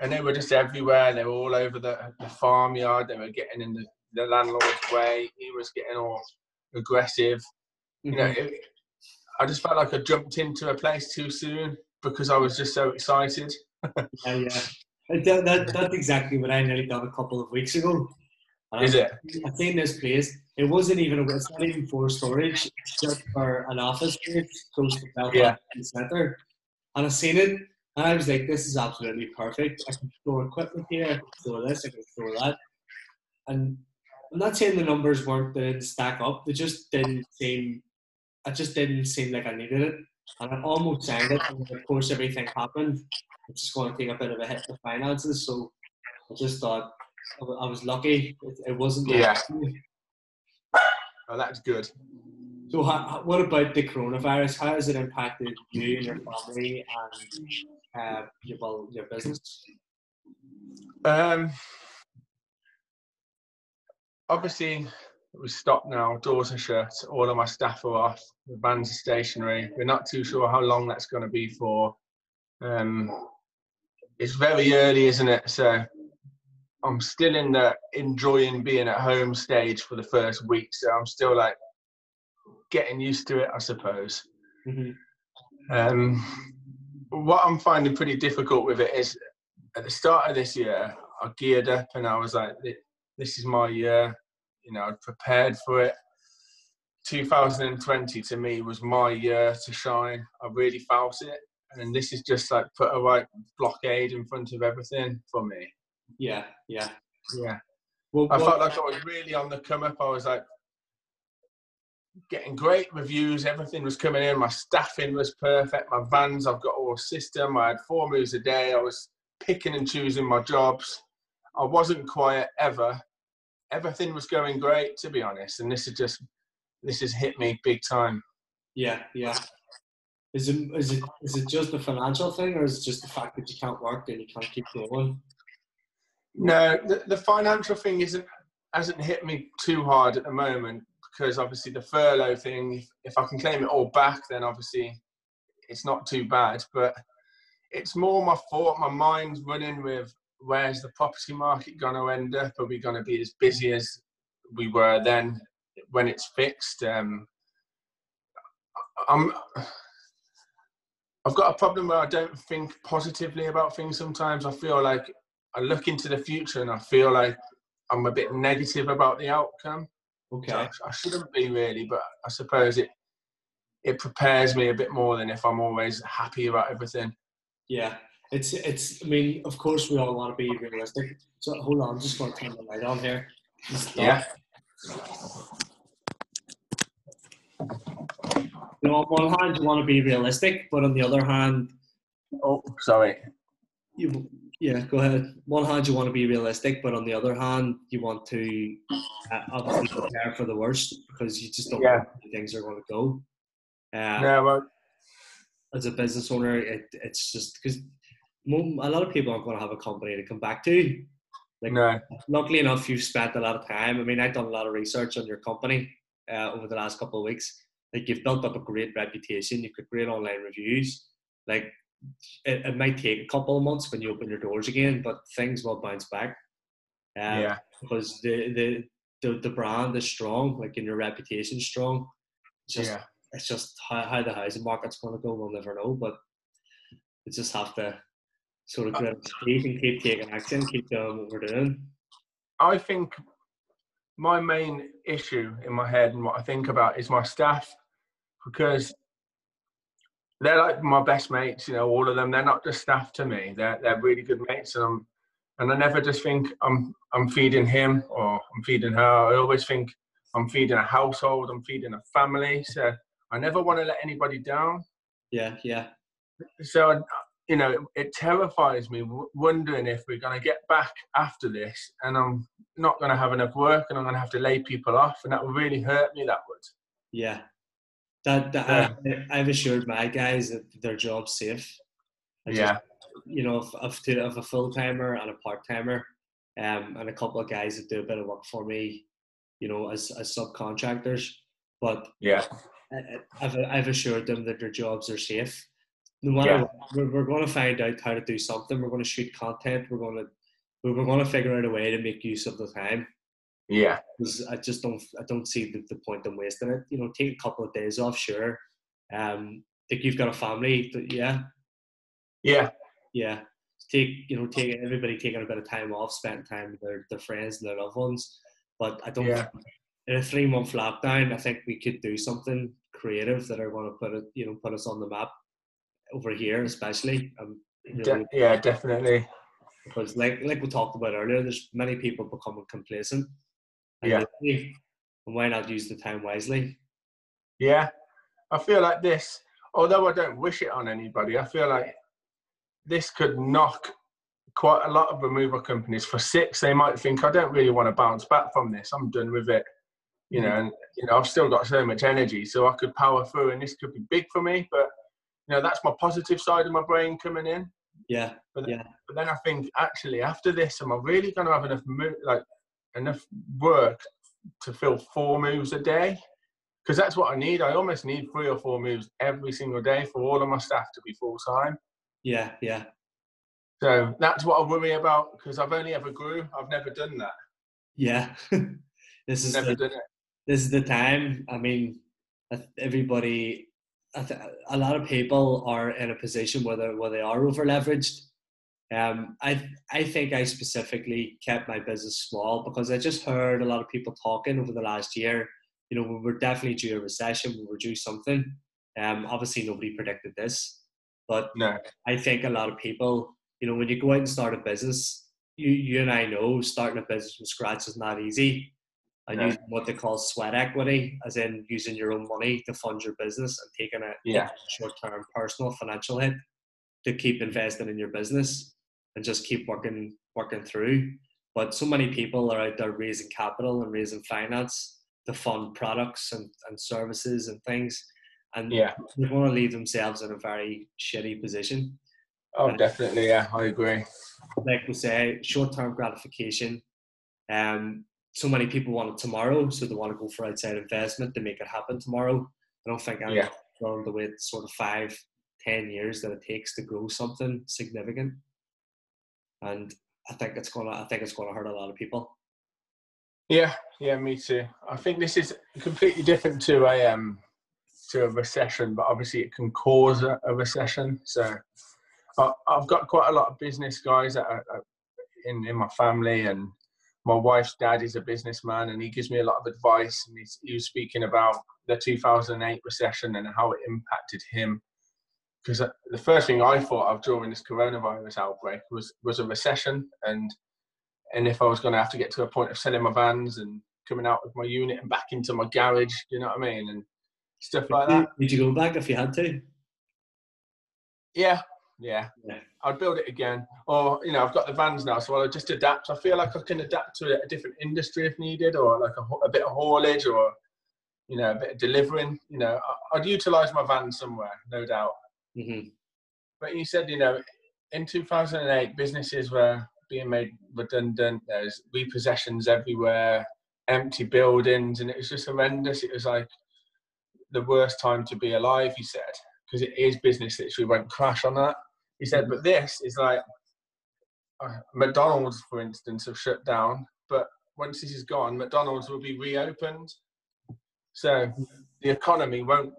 and they were just everywhere. They were all over the, the farmyard. They were getting in the, the landlord's way. He was getting all aggressive. You know, Mhm. it, I just felt like I jumped into a place too soon because I was just so excited. yeah, yeah. That, that, that's exactly what I nearly done a couple of weeks ago. Is it? I seen this place. It wasn't even. a- It's not even for storage. It's just for an office space close to Belfast Yeah. City Centre. And I seen it, and I was like, "This is absolutely perfect. I can store equipment here. I can store this. I can store that." And I'm not saying the numbers weren't they didn't stack up. They just didn't seem. It just didn't seem like I needed it, and I almost signed it. And of course, everything happened. It's just going to take a bit of a hit to finances. So I just thought I was lucky. It, it wasn't. Yeah. Oh, that's good. So, how- what about the coronavirus? How has it impacted you and your family and uh, your, well, your business? Um, obviously, we stopped now. Doors are shut. All of my staff are off. The vans are stationary. We're not too sure how long that's going to be for. Um, it's very early, isn't it? So I'm still in the enjoying being at home stage for the first week. So I'm still like getting used to it, I suppose. Mhm. Um, what I'm finding pretty difficult with it is at the start of this year, I geared up and I was like, "Thi- this is my year. You know, I'd prepared for it. 2020 to me was my year to shine. I really felt it. And this is just like put a right blockade in front of everything for me. Yeah, yeah. Yeah. Well, I felt like I was really on the come up. I was like getting great reviews. Everything was coming in. My staffing was perfect. My vans, I've got all system. I had four moves a day. I was picking and choosing my jobs. I wasn't quiet ever. Everything was going great, to be honest. And this has just, this has hit me big time. yeah, yeah. Is it is it is it just a financial thing, or is it just the fact that you can't work and you can't keep going? No, the, the financial thing isn't hasn't hit me too hard at the moment because obviously the furlough thing. If, if I can claim it all back, then obviously it's not too bad. But it's more my thought, my mind's running with where's the property market going to end up? Are we going to be as busy as we were then when it's fixed? Um, I'm I've got a problem where I don't think positively about things sometimes. I feel like I look into the future and I feel like I'm a bit negative about the outcome. Okay. I, I shouldn't be really, but I suppose it it prepares me a bit more than if I'm always happy about everything. Yeah, it's it's. I mean, of course, we all want to be realistic. So hold on, I'm just going to turn the light on here. Yeah. You know, on one hand, you want to be realistic, but on the other hand, Oh, sorry. you yeah, go ahead. One hand, you want to be realistic, but on the other hand, you want to uh, obviously prepare for the worst because you just don't Yeah. know how things are going to go. Uh, well, As a business owner, it, it's just because a lot of people aren't going to have a company to come back to. Like, no. luckily enough, you've spent a lot of time. I mean, I've done a lot of research on your company uh, over the last couple of weeks. Like, you've built up a great reputation. You've got great online reviews. Like, it, it might take a couple of months when you open your doors again, but things will bounce back. Um, Yeah. Because the, the the the brand is strong, like, and your reputation strong. It's just Yeah. it's just how, how the housing market's going to go. We'll never know, but we just have to sort of our teeth and keep taking action, keep doing what we're doing. I think my main issue in my head and what I think about is my staff because they're like my best mates, you know, all of them. They're not just staff to me. They're they're really good mates and I'm and I never just think I'm I'm feeding him or I'm feeding her. I always think I'm feeding a household, I'm feeding a family. So I never want to let anybody down. Yeah, yeah, so you know it terrifies me w- wondering if we're going to get back after this and i'm not going to have enough work and i'm going to have to lay people off and that would really hurt me that would yeah. That, that I, I've assured my guys that their job's safe. I just- yeah you know, of, of a full timer and a part timer, um, and a couple of guys that do a bit of work for me, you know, as, as subcontractors. But yeah I- I've, I've assured them that their jobs are safe. No matter Yeah. what, we're, we're going to find out how to do something. We're going to shoot content. We're going to we're going to figure out a way to make use of the time. yeah 'Cause I just don't I don't see the, the point in wasting it. You know, take a couple of days off, sure. Um, think you've got a family, but yeah, yeah yeah. Take you know, take everybody taking a bit of time off, spending time with their, their friends and their loved ones. But I don't Yeah. in a three month lockdown, I think we could do something creative that are going to put it, you know, put us on the map over here, especially. Um, really, de- yeah definitely because like like we talked about earlier, there's many people becoming complacent. And Yeah. lazy, And why not use the time wisely? yeah i feel like this although i don't wish it on anybody i feel like this could knock quite a lot of removal companies for six they might think i don't really want to bounce back from this i'm done with it you know and you know i've still got so much energy so i could power through and this could be big for me but you know that's my positive side of my brain coming in. Yeah, but yeah, then i think actually after this am i really going to have enough mo- like enough work to fill four moves a day? Because that's what i need. I almost need three or four moves every single day for all of my staff to be full time yeah, yeah, so that's what i worry about because i've only ever grew. I've never done that. Yeah. this is never the, done it. this is the time. I mean, everybody, th- a lot of people are in a position where they where they are over leveraged. Um, I I think I specifically kept my business small because I just heard a lot of people talking over the last year. You know, we were definitely due a recession. We were due something. Um, obviously nobody predicted this, but no I think a lot of people, you know, when you go out and start a business, you you and I know starting a business from scratch is not easy. And No. using what they call sweat equity, as in using your own money to fund your business and taking a Yeah. short term personal financial hit to keep investing in your business and just keep working working through. But so many people are out there raising capital and raising finance to fund products and, and services and things. and Yeah. they're going to leave themselves in a very shitty position. Oh, definitely. Yeah, I agree. Like we say, short-term gratification. Um, so many people want it tomorrow, so they want to go for outside investment to make it happen tomorrow. I don't think I'm Yeah. willing to wait sort of five, ten years that it takes to grow something significant. And I think it's gonna, I think it's gonna hurt a lot of people. Yeah, yeah, me too. I think this is completely different to a um to a recession, but obviously it can cause a, a recession. So I, I've got quite a lot of business guys that are in in my family, and my wife's dad is a businessman, and he gives me a lot of advice. And he's, he was speaking about the 2008 recession and how it impacted him. Because uh, the first thing I thought of during this coronavirus outbreak was was a recession, and and if I was going to have to get to a point of selling my vans and coming out of my unit and back into my garage, you know what I mean, and stuff like that. would you go back if you had to? Yeah, yeah. Yeah. I'd build it again, or you know, I've got the vans now, so I'll just adapt. I feel like I can adapt to a different industry if needed, or like a, a bit of haulage, or you know, a bit of delivering. You know, I- I'd utilise my van somewhere, no doubt. hmm But you said, you know, in 2008, businesses were being made redundant. There's repossessions everywhere, empty buildings, and it was just horrendous. It was like the worst time to be alive, he said, because it is business that actually went crash on that. He said, but this is like uh, McDonald's, for instance, have shut down, but once this is gone, McDonald's will be reopened. So the economy won't.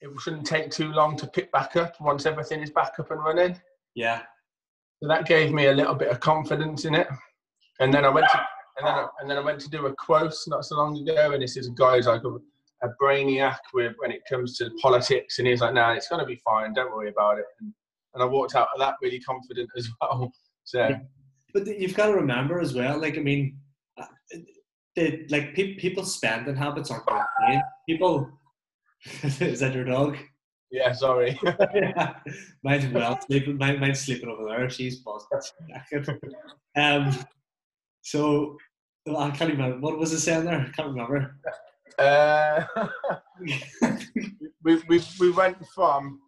It shouldn't take too long to pick back up once everything is back up and running. Yeah. So that gave me a little bit of confidence in it. And then I went to and then I, and then I went to do a quote not so long ago, and this is a guy who's like a, a brainiac with when it comes to politics, and he's like, "No, nah, it's going to be fine. Don't worry about it." And, and I walked out of that really confident as well. So Yeah. But you've got to remember as well, like I mean, uh, the like pe- people's spending habits aren't. People, is that your dog? yeah, sorry. mine's well sleeping. Mine, mine's sleeping over there. She's busted. um, so I can't remember what was it saying there. I can't remember. uh, we, we we went from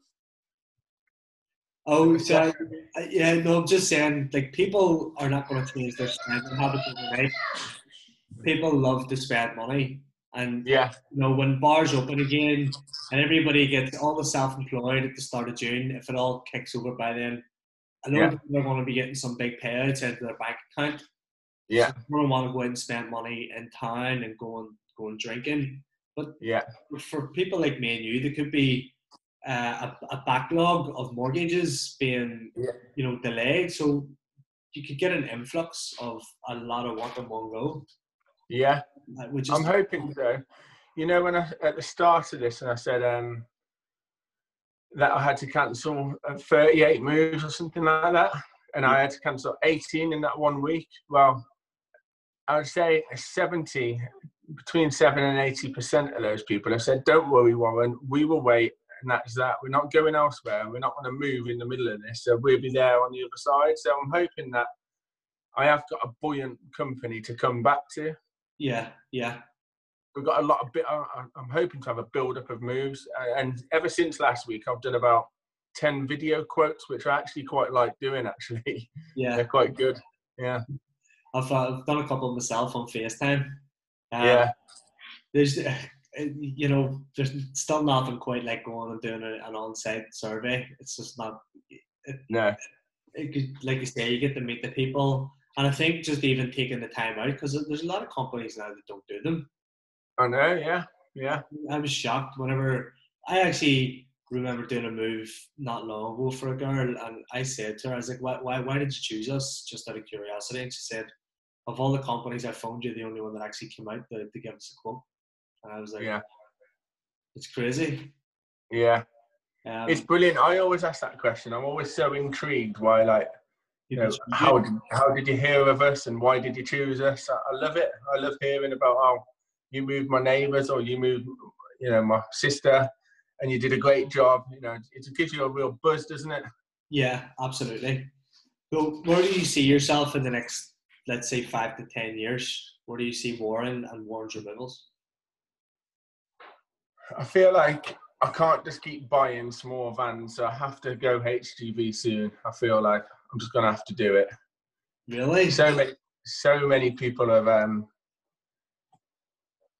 Oh, so I, yeah, no, I'm just saying, like people are not going to change their spending habits overnight. People love to spend money, and yeah you know when bars open again and everybody gets all the self-employed at the start of June, if it all kicks over by then, I know Yeah. people are going to be getting some big payouts into their bank account. yeah They're going to want to go out and spend money in town and go and go and drinking. But yeah for people like me and you, there could be uh, a, a backlog of mortgages being, Yeah. you know, delayed. So you could get an influx of a lot of work in one go, yeah. uh, which is I'm hoping so. You know, when I at the start of this, and I said um, that I had to cancel uh, 38 moves or something like that, and I had to cancel 18 in that one week. Well, I would say 70, between seven and 80 percent of those people have said, "Don't worry, Warren, we will wait." And that's that. We're not going elsewhere. We're not going to move in the middle of this. So we'll be there on the other side. So I'm hoping that I have got a buoyant company to come back to yeah, yeah, we've got a lot of bit. I'm hoping to have a build up of moves, uh, and ever since last week, I've done about ten video quotes, which I actually quite like doing. Actually, yeah. they're quite good. Yeah, I've, uh, I've done a couple myself on FaceTime. Um, yeah, There's, Uh, you know, there's still nothing quite like going and doing an on-site survey. It's just not. no, it could, like you say, you get to meet the people. And I think just even taking the time out, because there's a lot of companies now that don't do them. I know. Yeah, yeah, I was shocked whenever I actually remember doing a move not long ago for a girl, and I said to her, I was like, why, why, why did you choose us? Just out of curiosity. And she said, of all the companies I phoned, you're the only one that actually came out to, to give us a quote. And I was like, yeah, it's crazy. yeah. Um, It's brilliant. I always ask that question. I'm always so intrigued why, like, you know, how did how did you hear of us and why did you choose us? I, I love it. I love hearing about how you moved my neighbours or you moved, you know, my sister, and you did a great job. You know, it gives you a real buzz, doesn't it? Yeah, absolutely. So, where do you see yourself in the next, let's say, five to ten years? Where do you see Warren and Warren's removals? I feel like I can't just keep buying small vans, so I have to go HGV soon. I feel like I'm just gonna have to do it. Really? So many, so many people have um,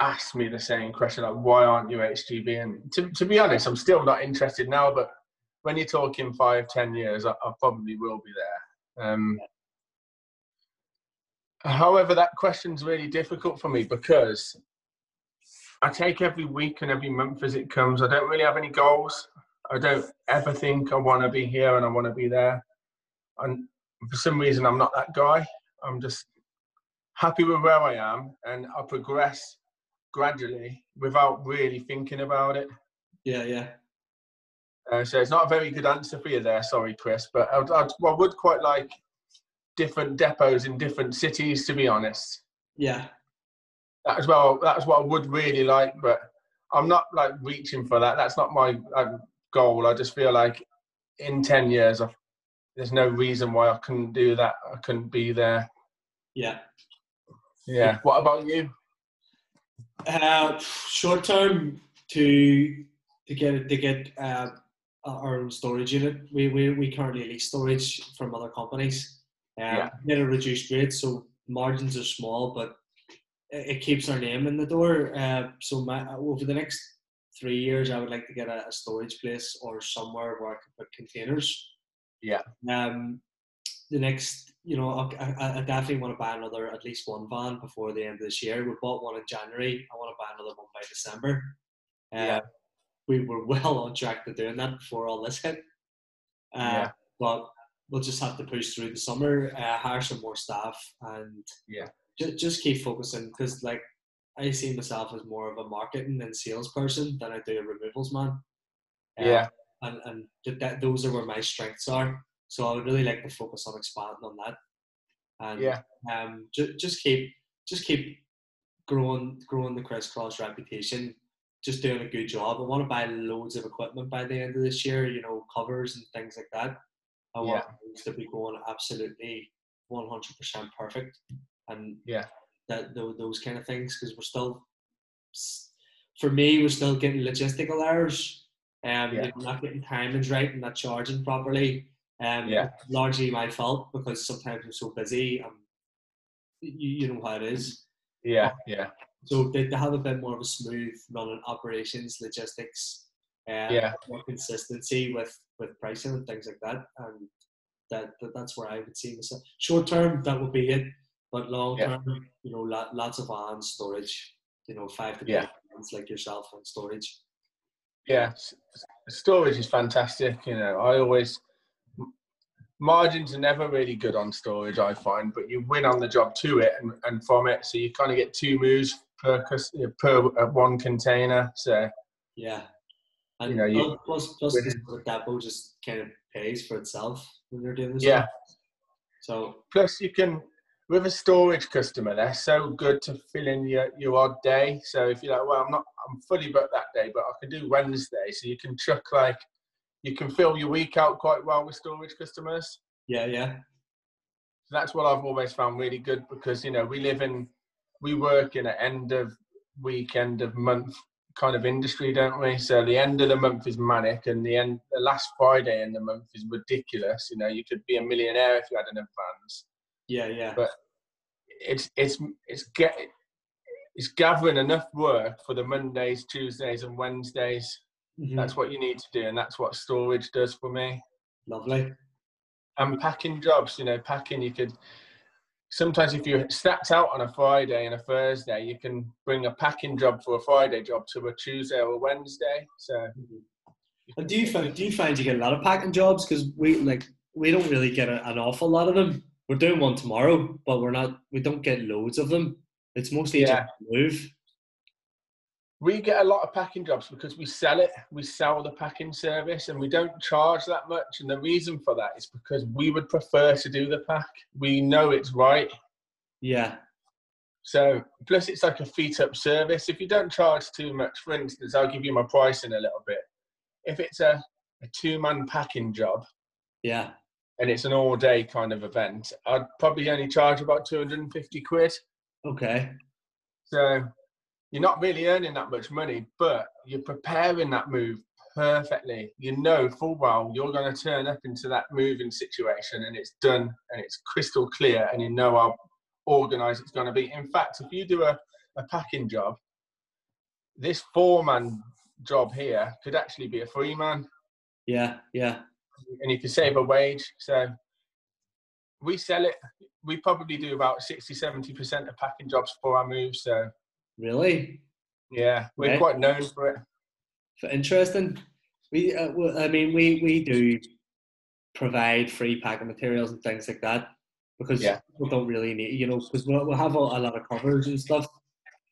asked me the same question, like, "Why aren't you HGV?" And to, to be honest, I'm still not interested now. But when you're talking five, ten years, I, I probably will be there. Um, however, that question's really difficult for me because I take every week and every month as it comes. I don't really have any goals. I don't ever think I want to be here and I want to be there. And for some reason, I'm not that guy. I'm just happy with where I am and I progress gradually without really thinking about it. Yeah, yeah. Uh, so it's not a very good answer for you there, sorry, Chris, but I, I, I would quite like different depots in different cities, to be honest. Yeah. That as well. That's what I would really like, but I'm not like reaching for that. That's not my goal. I just feel like in ten years, I've, there's no reason why I couldn't do that. I couldn't be there. Yeah. Yeah. What about you? Uh, short term to to get to get uh, our own storage unit. We, we we currently lease storage from other companies. Um, Yeah. At a reduced rate, so margins are small, but it, keeps our name in the door. Uh, so my, over the next three years, I would like to get a, a storage place or somewhere where I can put containers. Yeah. Um, the next, you know, I, I, I definitely want to buy another, at least one van before the end of this year. We bought one in January. I want to buy another one by December. Uh, Yeah. We were well on track to doing that before all this hit. Uh, Yeah. But we'll just have to push through the summer, uh, hire some more staff, and Yeah. Ju- just keep focusing because, like, I see myself as more of a marketing and sales person than I do a removals man. Uh, Yeah. and and th- that those are where my strengths are. So I would really like to focus on expanding on that, and Yeah. um, ju- just keep just keep growing growing the crisscross reputation. Just doing a good job. I want to buy loads of equipment by the end of this year. You know, covers and things like that. I want things to be going absolutely one hundred percent perfect, and Yeah. that tho- those kind of things because we're still for me we're still getting logistical errors um Yeah. not getting timings right and not charging properly um Yeah. largely my fault because sometimes I'm so busy um you, you know how it is Yeah. Yeah. so they, they have a bit more of a smooth running operations logistics uh, Yeah. more consistency with with pricing and things like that and that, that that's where I would see myself short term that would be it but long Yeah. term you know lot, lots of on storage you know five to Yeah. ten vans like yourself on storage. Yeah storage is fantastic you know. I always margins are never really good on storage i find but you win on the job to it and, and from it so you kind of get two moves per cus- you know, per uh, one container so yeah. And You know, you- plus, plus with- depot just kind of pays for itself when you're doing this yeah. so plus you can with a storage customer they're so good to fill in your, your odd day so if you're like well i'm not i'm fully booked that day but i can do wednesday so you can chuck like you can fill your week out quite well with storage customers yeah yeah So that's what I've always found really good because you know we live in, we work in an end of week, end of month kind of industry, don't we? So the end of the month is manic, and the end, the last Friday in the month is ridiculous. You know, you could be a millionaire if you had an advance. yeah yeah But It's it's it's get it's gathering enough work for the Mondays, Tuesdays, and Wednesdays. Mhm. That's what you need to do, and that's what storage does for me. lovely and packing jobs. You know, packing you could sometimes if you're stacked out on a Friday and a Thursday, you can bring a packing job for a Friday job to a Tuesday or a Wednesday. So Mhm. And do you find do you find you get a lot of packing jobs? Because we like we don't really get a, an awful lot of them. We're doing one tomorrow, but we're not. We don't get loads of them. It's mostly Yeah. just move. we get a lot of packing jobs because we sell it. We sell the packing service, and we don't charge that much. And the reason for that is because we would prefer to do the pack. We know it's right. Yeah, So plus it's like a feet up service. If you don't charge too much, for instance, I'll give you my price in a little bit. If it's a, a two man packing job, yeah, and it's an all day kind of event, I'd probably only charge about 250 quid. okay, So you're not really earning that much money, but you're preparing that move perfectly. You know full well you're going to turn up into that moving situation and it's done and it's crystal clear and you know how organized it's going to be. In fact, if you do a, a packing job, this four man job here could actually be a three man. Yeah, yeah. And you can save a wage. So we sell it. We probably do about 60, 70% of packing jobs for our moves. So really? Yeah, we're right. quite known for it. For interesting. We, uh, I mean, we, we do provide free packing materials and things like that because yeah. people don't really need, you know, because we'll, we'll have a, a, lot of covers and stuff.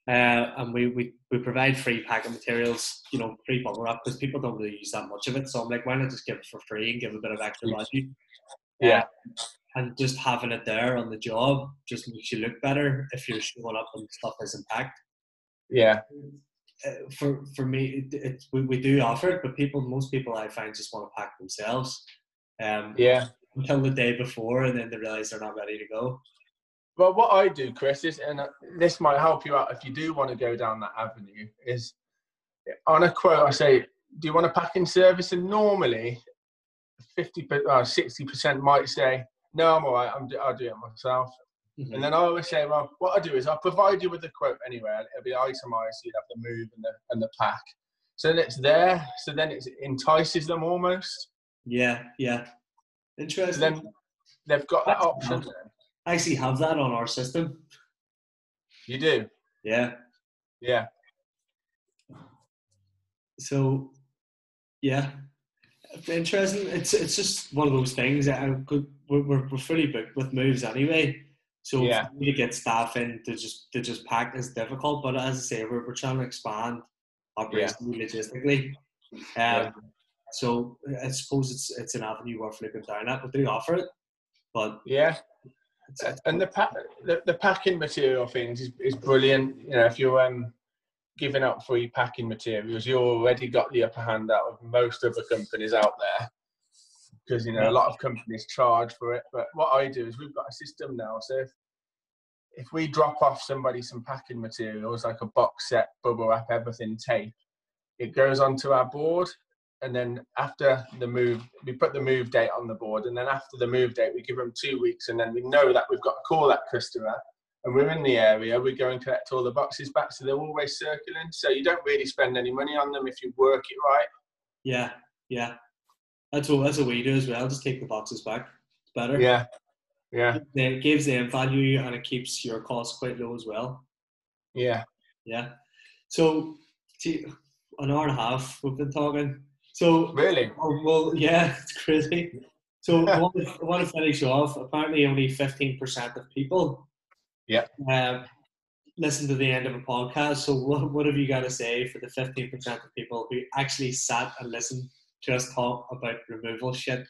Uh, and we, we, we provide free packing materials, you know, free bubble wrap because people don't really use that much of it. So I'm like, why not just give it for free and give a bit of extra value? Yeah. Uh, and just having it there on the job just makes you look better if you're showing up and stuff isn't packed. Yeah. Uh, for for me, it, it, we, we do offer it, but people, most people I find just want to pack themselves. Um, yeah until the day before, and then they realize they're not ready to go. Well, what I do, Chris, is, and uh, this might help you out if you do want to go down that avenue, is on a quote, I say, Do you want a packing service? And normally, 50 uh, 60% might say, No, I'm all right, I'm, I'll do it myself. Mm-hmm. And then I always say, Well, what I do is I'll provide you with the quote anyway, it'll be itemized, so you'd have the move and the, and the pack. So then it's there, so then it entices them almost. Yeah, yeah. Interesting. Then they've got that option. Actually have that on our system. You do? Yeah. Yeah. So, yeah, interesting. It's it's just one of those things that I could, we're, we're fully booked with moves anyway. So yeah. to get staff in to just to just pack is difficult. But as I say, we're, we're trying to expand operationally, yeah. logistically. Um, yeah. So I suppose it's it's an avenue worth looking down at. But they offer it, but yeah. And the, pack, the the packing material things is, is brilliant. You know, if you're um, giving up free packing materials, you already got the upper hand out of most other companies out there. Because you know a lot of companies charge for it, but what I do is we've got a system now. So if if we drop off somebody some packing materials like a box set, bubble wrap, everything, tape, it goes onto our board and then after the move, we put the move date on the board, and then after the move date, we give them two weeks, and then we know that we've got to call that customer, and we're in the area. We go and collect all the boxes back, so they're always circling. So you don't really spend any money on them if you work it right. Yeah, yeah, that's what that's what we do as well. Just take the boxes back. It's better. Yeah, yeah. It gives them value, and it keeps your costs quite low as well. Yeah, yeah. So, see, an hour and a half we've been talking so really, oh, well, yeah, it's crazy. So I, want to, I want to finish off. Apparently, only fifteen percent of people, yeah, um, listen to the end of a podcast. So what what have you got to say for the fifteen percent of people who actually sat and listened to us talk about removal shit?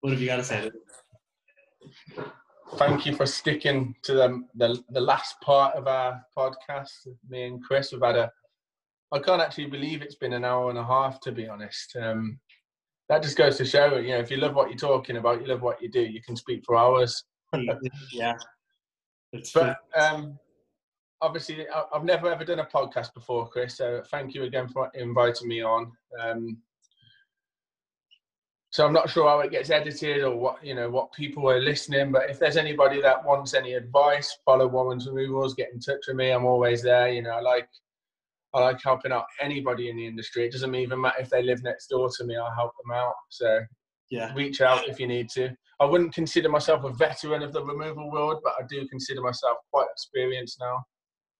What have you got to say? Thank you for sticking to the, the the last part of our podcast. Me and Chris, we've had a I can't actually believe it's been an hour and a half, to be honest. Um, that just goes to show, you know, if you love what you're talking about, you love what you do, you can speak for hours. yeah. It's but um, obviously, I've never ever done a podcast before, Chris. So thank you again for inviting me on. Um, so I'm not sure how it gets edited or what you know what people are listening. But if there's anybody that wants any advice, follow Warren's Removals, get in touch with me. I'm always there. You know, I like I like helping out anybody in the industry. It doesn't even matter if they live next door to me. I'll help them out. So yeah, reach out if you need to. I wouldn't consider myself a veteran of the removal world, but I do consider myself quite experienced now.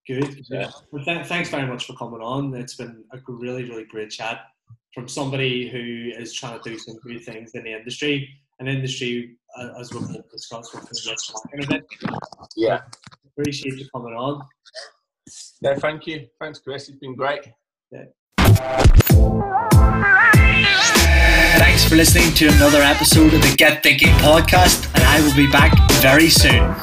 Good. Yeah. Well, th- thanks very much for coming on. It's been a really, really great chat from somebody who is trying to do some good things in the industry. An industry, uh, as we've discussed, we're talking a bit. Yeah. Appreciate you coming on. No, thank you. Thanks, Chris. It's been great. Yeah. Thanks for listening to another episode of the Get Thinking podcast, and I will be back very soon.